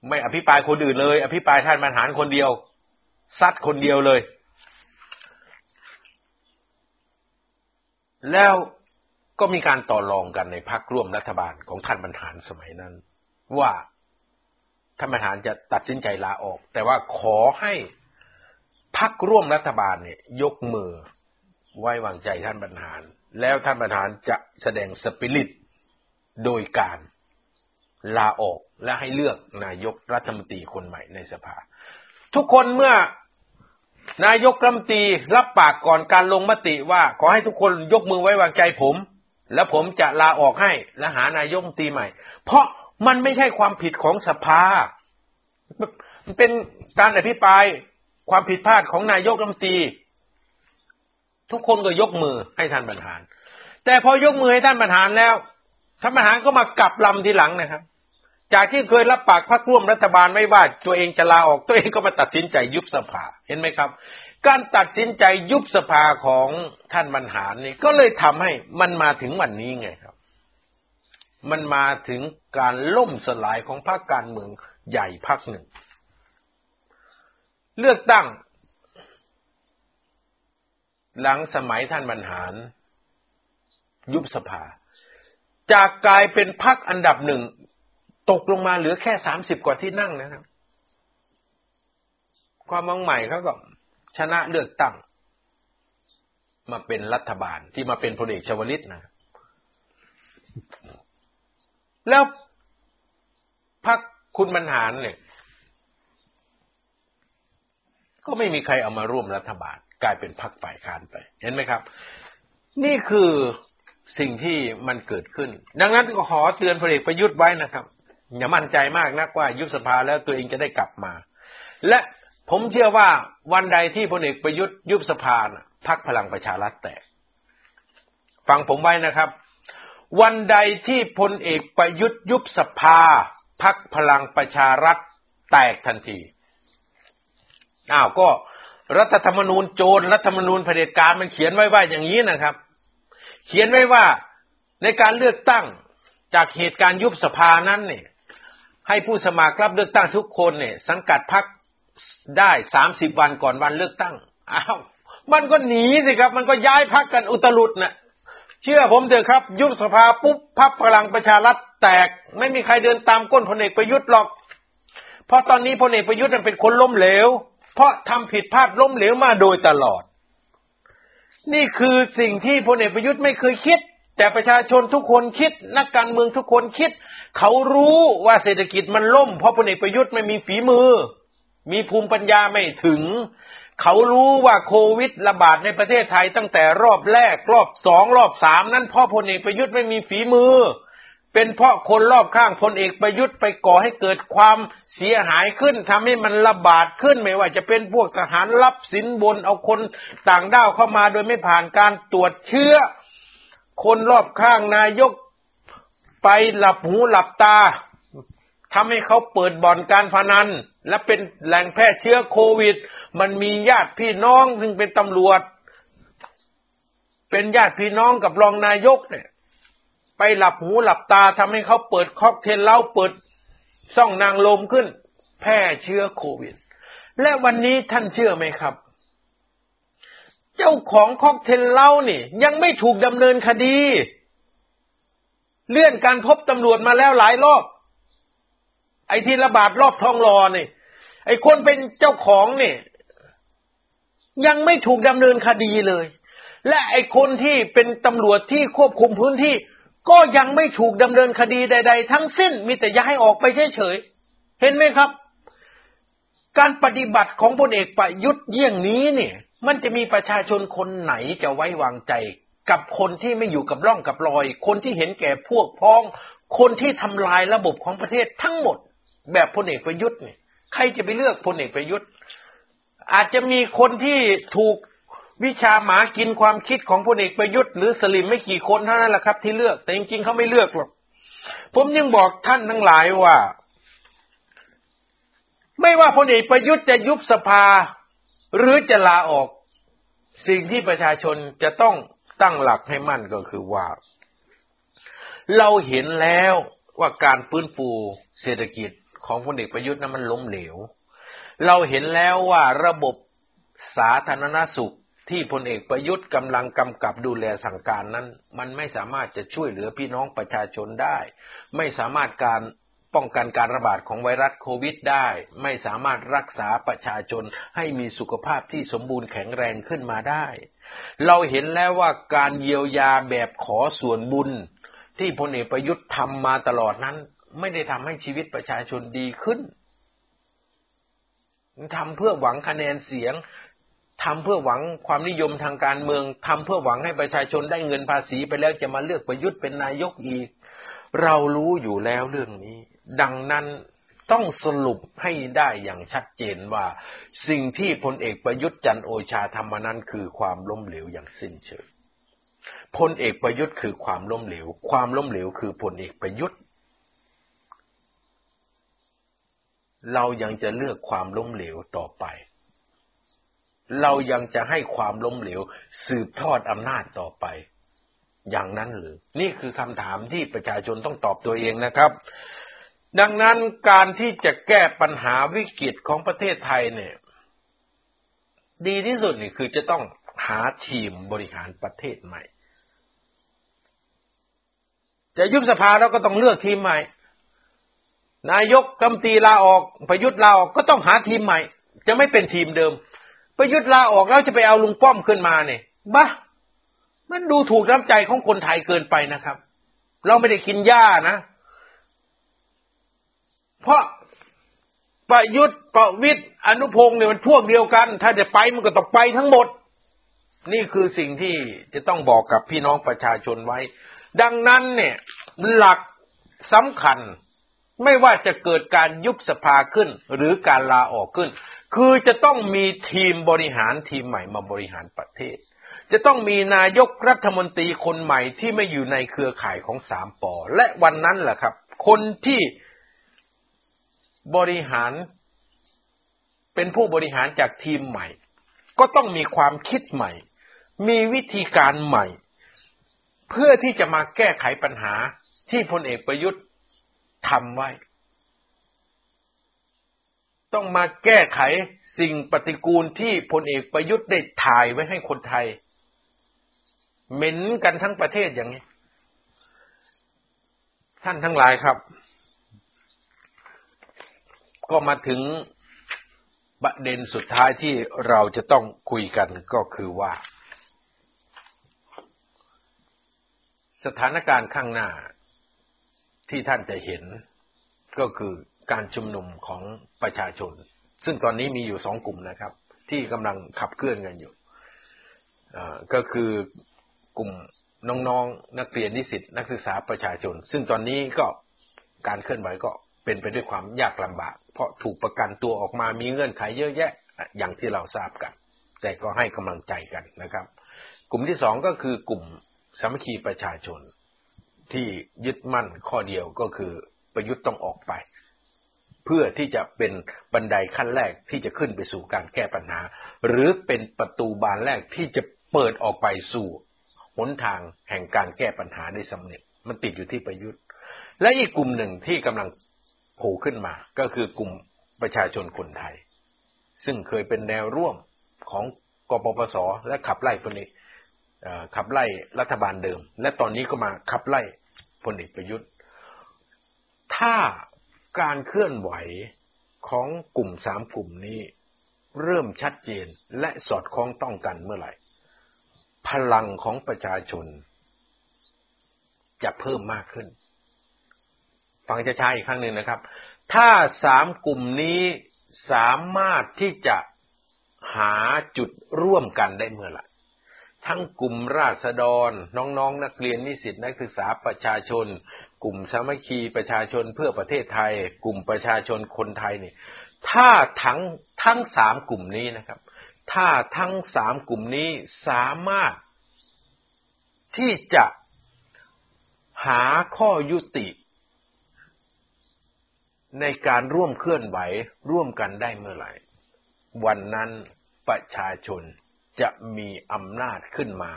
ไม่อภิปรายคนอื่นเลย อภิปรายท่านบรรหารคนเดียว ซัดคนเดียวเลย แล้วก็มีการต่อรองกันในพักร่วมรัฐบาลของท่านบรรหารสมัยนั้น ว่าท่านบรรหารจะตัดสินใจลาออก แต่ว่าขอให้พักร่วมรัฐบาลเนี่ย ยกมือไว้วางใจท่านบรรหาร แล้วท่านบรรหารจะแสดงสปิริตโดยการลาออกและให้เลือกนายกรัฐมนตรีคนใหม่ในสภา ทุกคนเมื่อนายกรัฐมนตรีรับปากก่อนการลงมติว่า ขอให้ทุกคนยกมือไว้วางใจผม แล้วผมจะลาออกให้และหานายกรัฐมนตรีใหม่ เพราะมันไม่ใช่ความผิดของสภา มันเป็นการอภิปรายความผิดพลาดของนายกรัฐมนตรี ทุกคนก็ยกมือให้ท่านบรรหารแต่พอยกมือให้ท่านบรรหารแล้วท่านบรรหารก็มากลับลำทีหลังนะครับ จากที่เคยรับปากพักร่วมรัฐบาลไม่ว่าตัวเองจะลาออกตัวเองก็มาตัดสินใจยุบสภาเห็นไหมครับ การตัดสินใจยุบสภาของท่านบรรหารนี่ก็เลยทำให้มันมาถึงวันนี้ไงครับ มันมาถึงการล่มสลายของพรรคการเมืองใหญ่พรรคหนึ่ง เลือกตั้ง หลังสมัยท่านบรรหาร ยุบสภา จากกลายเป็นพักอันดับหนึ่ง ตกลงมาเหลือแค่สามสิบกว่าที่นั่งนะครับ ความมองใหม่เขาก็ชนะเลือกตั้ง มาเป็นรัฐบาลที่มาเป็นพลเอกชวลิตนะ แล้วพักคุณบรรหารเนี่ย ก็ไม่มีใครเอามาร่วมรัฐบาล กลายเป็นพรรคฝ่ายค้านไป เห็นไหมครับ นี่คือสิ่งที่มันเกิดขึ้น ดังนั้นก็ขอเตือนพลเอกประยุทธ์ไว้นะครับ อย่ามั่นใจมากนักว่ายุบสภาแล้วตัวเองจะได้กลับมา และผมเชื่อว่าวันใดที่พลเอกประยุทธ์ยุบสภาพักพลังประชารัฐแตก ฟังผมไว้นะครับ วันใดที่พลเอกประยุทธ์ยุบสภาพักพลังประชารัฐแตกทันทีอ้าวก็ รัฐธรรมนูญโจรรัฐธรรมนูญเผด็จการมันเขียนไว้ว่าอย่างนี้นะครับ เขียนไว้ว่าในการเลือกตั้งจากเหตุการณ์ยุบสภานั้นเนี่ย ให้ผู้สมัครรับเลือกตั้งทุกคนเนี่ย สังกัดพักได้สามสิบวันก่อนวันเลือกตั้งอ้าวมันก็หนีสิครับ มันก็ย้ายพักกันอุตลุดนะ่ะ เชื่อผมเถอะครับ ยุบสภาปุ๊บพักพลังประชารัฐแตก ไม่มีใครเดินตามก้นพลเอกประยุทธ์หรอก เพราะตอนนี้พลเอกประยุทธ์มันเป็นคนล้มเหลว เพราะทำผิดพลาดล้มเหลวมาโดยตลอด นี่คือสิ่งที่พลเอกประยุทธ์ไม่เคยคิด แต่ประชาชนทุกคนคิด นักการเมืองทุกคนคิด เขารู้ว่าเศรษฐกิจมันล่ม เพราะพลเอกประยุทธ์ไม่มีฝีมือ มีภูมิปัญญาไม่ถึง เขารู้ว่าโควิดระบาดในประเทศไทยตั้งแต่รอบแรกรอบสองรอบสามนั้นเพราะพลเอกประยุทธ์ไม่มีฝีมือ เป็นเพราะคนรอบข้างพลเอกประยุทธ์ไปก่อให้เกิดความเสียหายขึ้นทำให้มันระบาดขึ้นไม่ว่าจะเป็นพวกทหารรับสินบนเอาคนต่างด้าวเข้ามาโดยไม่ผ่านการตรวจเชื้อ คนรอบข้างนายกไปหลับหูหลับตาทำให้เขาเปิดบ่อนการพนัน และเป็นแหล่งแพร่เชื้อโควิด มันมีญาติพี่น้องซึ่งเป็นตำรวจ เป็นญาติพี่น้องกับรองนายกเนี่ย ไปหลับหูหลับตาทำให้เขาเปิดค็อกเทลเล้าเปิดซ่องนางลมขึ้น แพร่เชื้อโควิด และวันนี้ท่านเชื่อไหมครับ เจ้าของค็อกเทลเล้านี่ยังไม่ถูกดำเนินคดี เลื่อนการพบตำรวจมาแล้วหลายรอบไอ้ที่ระบาดรอบทองรอนี่ ไอ้คนเป็นเจ้าของนี่ยังไม่ถูกดำเนินคดีเลย และไอ้คนที่เป็นตำรวจที่ควบคุมพื้นที่ ก็ยังไม่ถูกดำเนินคดีใด ๆ ทั้งสิ้นมีแต่ย้ายออกไปเฉยๆเห็นไหมครับ การปฏิบัติของพลเอกประยุทธ์เยี่ยงนี้เนี่ย มันจะมีประชาชนคนไหนจะไว้วางใจ กับคนที่ไม่อยู่กับร่องกับรอย คนที่เห็นแก่พวกพ้อง คนที่ทำลายระบบของประเทศทั้งหมด แบบพลเอกประยุทธ์เนี่ยใครจะไปเลือกพลเอกประยุทธ์ อาจจะมีคนที่ถูก วิชาหมากินความคิดของพลเอกประยุทธ์หรือสลิมไม่กี่คนเท่านั้นแหละครับ ที่เลือก แต่จริงๆเขาไม่เลือกหรอกผมยังบอกท่านทั้งหลายว่า ไม่ว่าพลเอกประยุทธ์จะยุบสภา หรือจะลาออก สิ่งที่ประชาชนจะต้องตั้งหลักให้มั่นก็คือว่า เราเห็นแล้วว่าการฟื้นฟูเศรษฐกิจของพลเอกประยุทธ์นั้นมันล้มเหลว เราเห็นแล้วว่าระบบสาธารณสุข ที่พลเอกประยุทธ์กำลังกำกับดูแลสั่งการนั้น มันไม่สามารถจะช่วยเหลือพี่น้องประชาชนได้ ไม่สามารถการป้องกันการระบาดของไวรัสโควิดได้ ไม่สามารถรักษาประชาชนให้มีสุขภาพที่สมบูรณ์แข็งแรงขึ้นมาได้ เราเห็นแล้วว่าการเยียวยาแบบขอส่วนบุญ ที่พลเอกประยุทธ์ทำมาตลอดนั้น ไม่ได้ทำให้ชีวิตประชาชนดีขึ้นทำเพื่อหวังคะแนนเสียง ทำเพื่อหวังความนิยมทางการเมืองทำเพื่อหวังให้ประชาชนได้เงินภาษีไปแล้วจะมาเลือกประยุทธ์เป็นนายกอีก เรารู้อยู่แล้วเรื่องนี้ ดังนั้นต้องสรุปให้ได้อย่างชัดเจนว่า สิ่งที่พลเอกประยุทธ์จันโอชาทำมานั้นคือความล้มเหลวอย่างสิ้นเชิงพลเอกประยุทธ์คือความล้มเหลว ความล้มเหลวคือพลเอกประยุทธ์ เรายังจะเลือกความล้มเหลวต่อไป เรายังจะให้ความล้มเหลว สืบทอดอำนาจต่อไป อย่างนั้นหรือ นี่คือคำถามที่ประชาชนต้องตอบตัวเองนะครับ ดังนั้นการที่จะแก้ปัญหาวิกฤตของประเทศไทยเนี่ย ดีที่สุดนี่คือจะต้องหาทีมบริหารประเทศใหม่ จะยุบสภาแล้วก็ต้องเลือกทีมใหม่ นายกกำตีลาออกประยุทธ์ลาออกก็ต้องหาทีมใหม่ จะไม่เป็นทีมเดิม ประยุทธ์ลาออกแล้วจะไปเอาลุงป้อมขึ้นมาเนี่ยบ้ามันดูถูกน้ำใจของคนไทยเกินไปนะครับ เราไม่ได้กินหญ้านะ เพราะประยุทธ์ประวิทย์อนุพงศ์เนี่ยมันพวกเดียวกัน ถ้าจะไปมันก็ต้องไปทั้งหมด นี่คือสิ่งที่จะต้องบอกกับพี่น้องประชาชนไว้ ดังนั้นเนี่ย หลักสำคัญไม่ว่าจะเกิดการยุบสภาขึ้นหรือการลาออกขึ้น คือจะต้องมีทีมบริหารทีมใหม่มาบริหารประเทศ จะต้องมีนายกรัฐมนตรีคนใหม่ที่ไม่อยู่ในเครือข่ายของสามปอ และวันนั้นแหละครับ คนที่บริหารเป็นผู้บริหารจากทีมใหม่ ก็ต้องมีความคิดใหม่ มีวิธีการใหม่ เพื่อที่จะมาแก้ไขปัญหาที่พลเอกประยุทธ์ทำไว้ ต้องมาแก้ไขสิ่งปฏิกูลที่พลเอกประยุทธ์ได้ถ่ายไว้ให้คนไทย เหม็นกันทั้งประเทศอย่างนี้ ท่านทั้งหลายครับ ก็มาถึงประเด็นสุดท้ายที่เราจะต้องคุยกันก็คือว่า สถานการณ์ข้างหน้าที่ท่านจะเห็นก็คือ การชุมนุมของประชาชน ซึ่งตอนนี้มีอยู่สองกลุ่มนะครับ ที่กำลังขับเคลื่อนกันอยู่ก็คือกลุ่มน้องๆนักเรียนนิสิตนักศึกษาประชาชน ซึ่งตอนนี้ก็การเคลื่อนไหวก็เป็นไปด้วยความยากลำบาก เพราะถูกประกันตัวออกมามีเงื่อนไขเยอะแยะ อย่างที่เราทราบกัน แต่ก็ให้กำลังใจกันนะครับ กลุ่มที่สองก็คือกลุ่มสามัคคีประชาชน ที่ยึดมั่นข้อเดียวก็คือประยุทธ์ต้องออกไป พื่อที่จะเป็นบันไดขั้นแรกที่จะขึ้นไปสู่การแก้ปัญหา หรือเป็นประตูบานแรกที่จะเปิดออกไปสู่หนทางแห่งการแก้ปัญหาได้สำเร็จ มันติดอยู่ที่ประยุทธ์ และอีกกลุ่มหนึ่งที่กำลังโผล่ขึ้นมาก็คือกลุ่มประชาชนคนไทย ซึ่งเคยเป็นแนวร่วมของกปปสและขับไล่พลเอกขับไล่รัฐบาลเดิม และตอนนี้ก็มาขับไล่พลเอกประยุทธ์ ถ้า การเคลื่อนไหวของกลุ่มสามกลุ่มนี้ เริ่มชัดเจนและสอดคล้องต้องกันเมื่อไหร่ พลังของประชาชน จะเพิ่มมากขึ้น ฟังจะใช้อีกครั้งหนึ่งนะครับ ถ้าสามกลุ่มนี้สามารถที่จะหาจุดร่วมกันได้เมื่อไหร่ ทั้งกลุ่มราษฎร น้องๆนนักเรียนนิสิตนักศึกษาประชาชน กลุ่มสามัคคีประชาชนเพื่อประเทศไทย กลุ่มประชาชนคนไทยนี่ถ้าทั้งทั้งสามกลุ่มนี้นะครับ ถ้าทั้งสามกลุ่มนี้สามารถที่จะหาข้อยุติ ในการร่วมเคลื่อนไหวร่วมกันได้เมื่อไหร่ วันนั้นประชาชน จะมีอำนาจขึ้นมา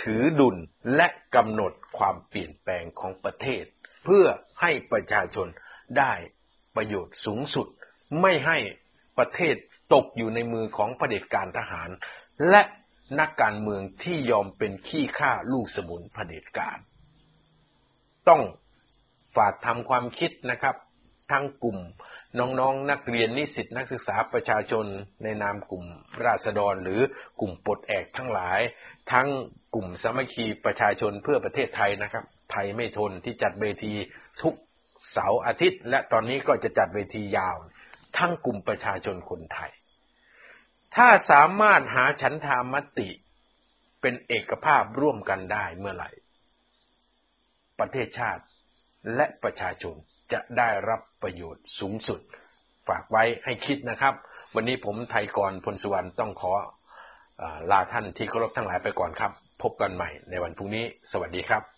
ถือดุลและกำหนดความเปลี่ยนแปลงของประเทศ เพื่อให้ประชาชนได้ประโยชน์สูงสุด ไม่ให้ประเทศตกอยู่ในมือของเผด็จการทหาร และนักการเมืองที่ยอมเป็นขี้ข้าลูกสมุนเผด็จการ ต้องฝากทำความคิดนะครับ ทั้งกลุ่ม น้องๆนนักเรียนนิสิตนักศึกษาประชาชนในนามกลุ่มราษฎรหรือกลุ่มปลดแอกทั้งหลาย ทั้งกลุ่มสามัคคีประชาชนเพื่อประเทศไทยนะครับ ไทยไม่ทนที่จัดเวทีทุกเสาร์อาทิตย์ และตอนนี้ก็จะจัดเวทียาว ทั้งกลุ่มประชาชนคนไทย ถ้าสามารถหาฉันทามติเป็นเอกภาพร่วมกันได้เมื่อไหร่ ประเทศชาติและประชาชน จะได้รับประโยชน์สูงสุด ฝากไว้ให้คิดนะครับ วันนี้ผมไทยกรพลสุวรรณต้องขอลาท่านที่เคารพทั้งหลายไปก่อนครับ พบกันใหม่ในวันพรุ่งนี้ สวัสดีครับ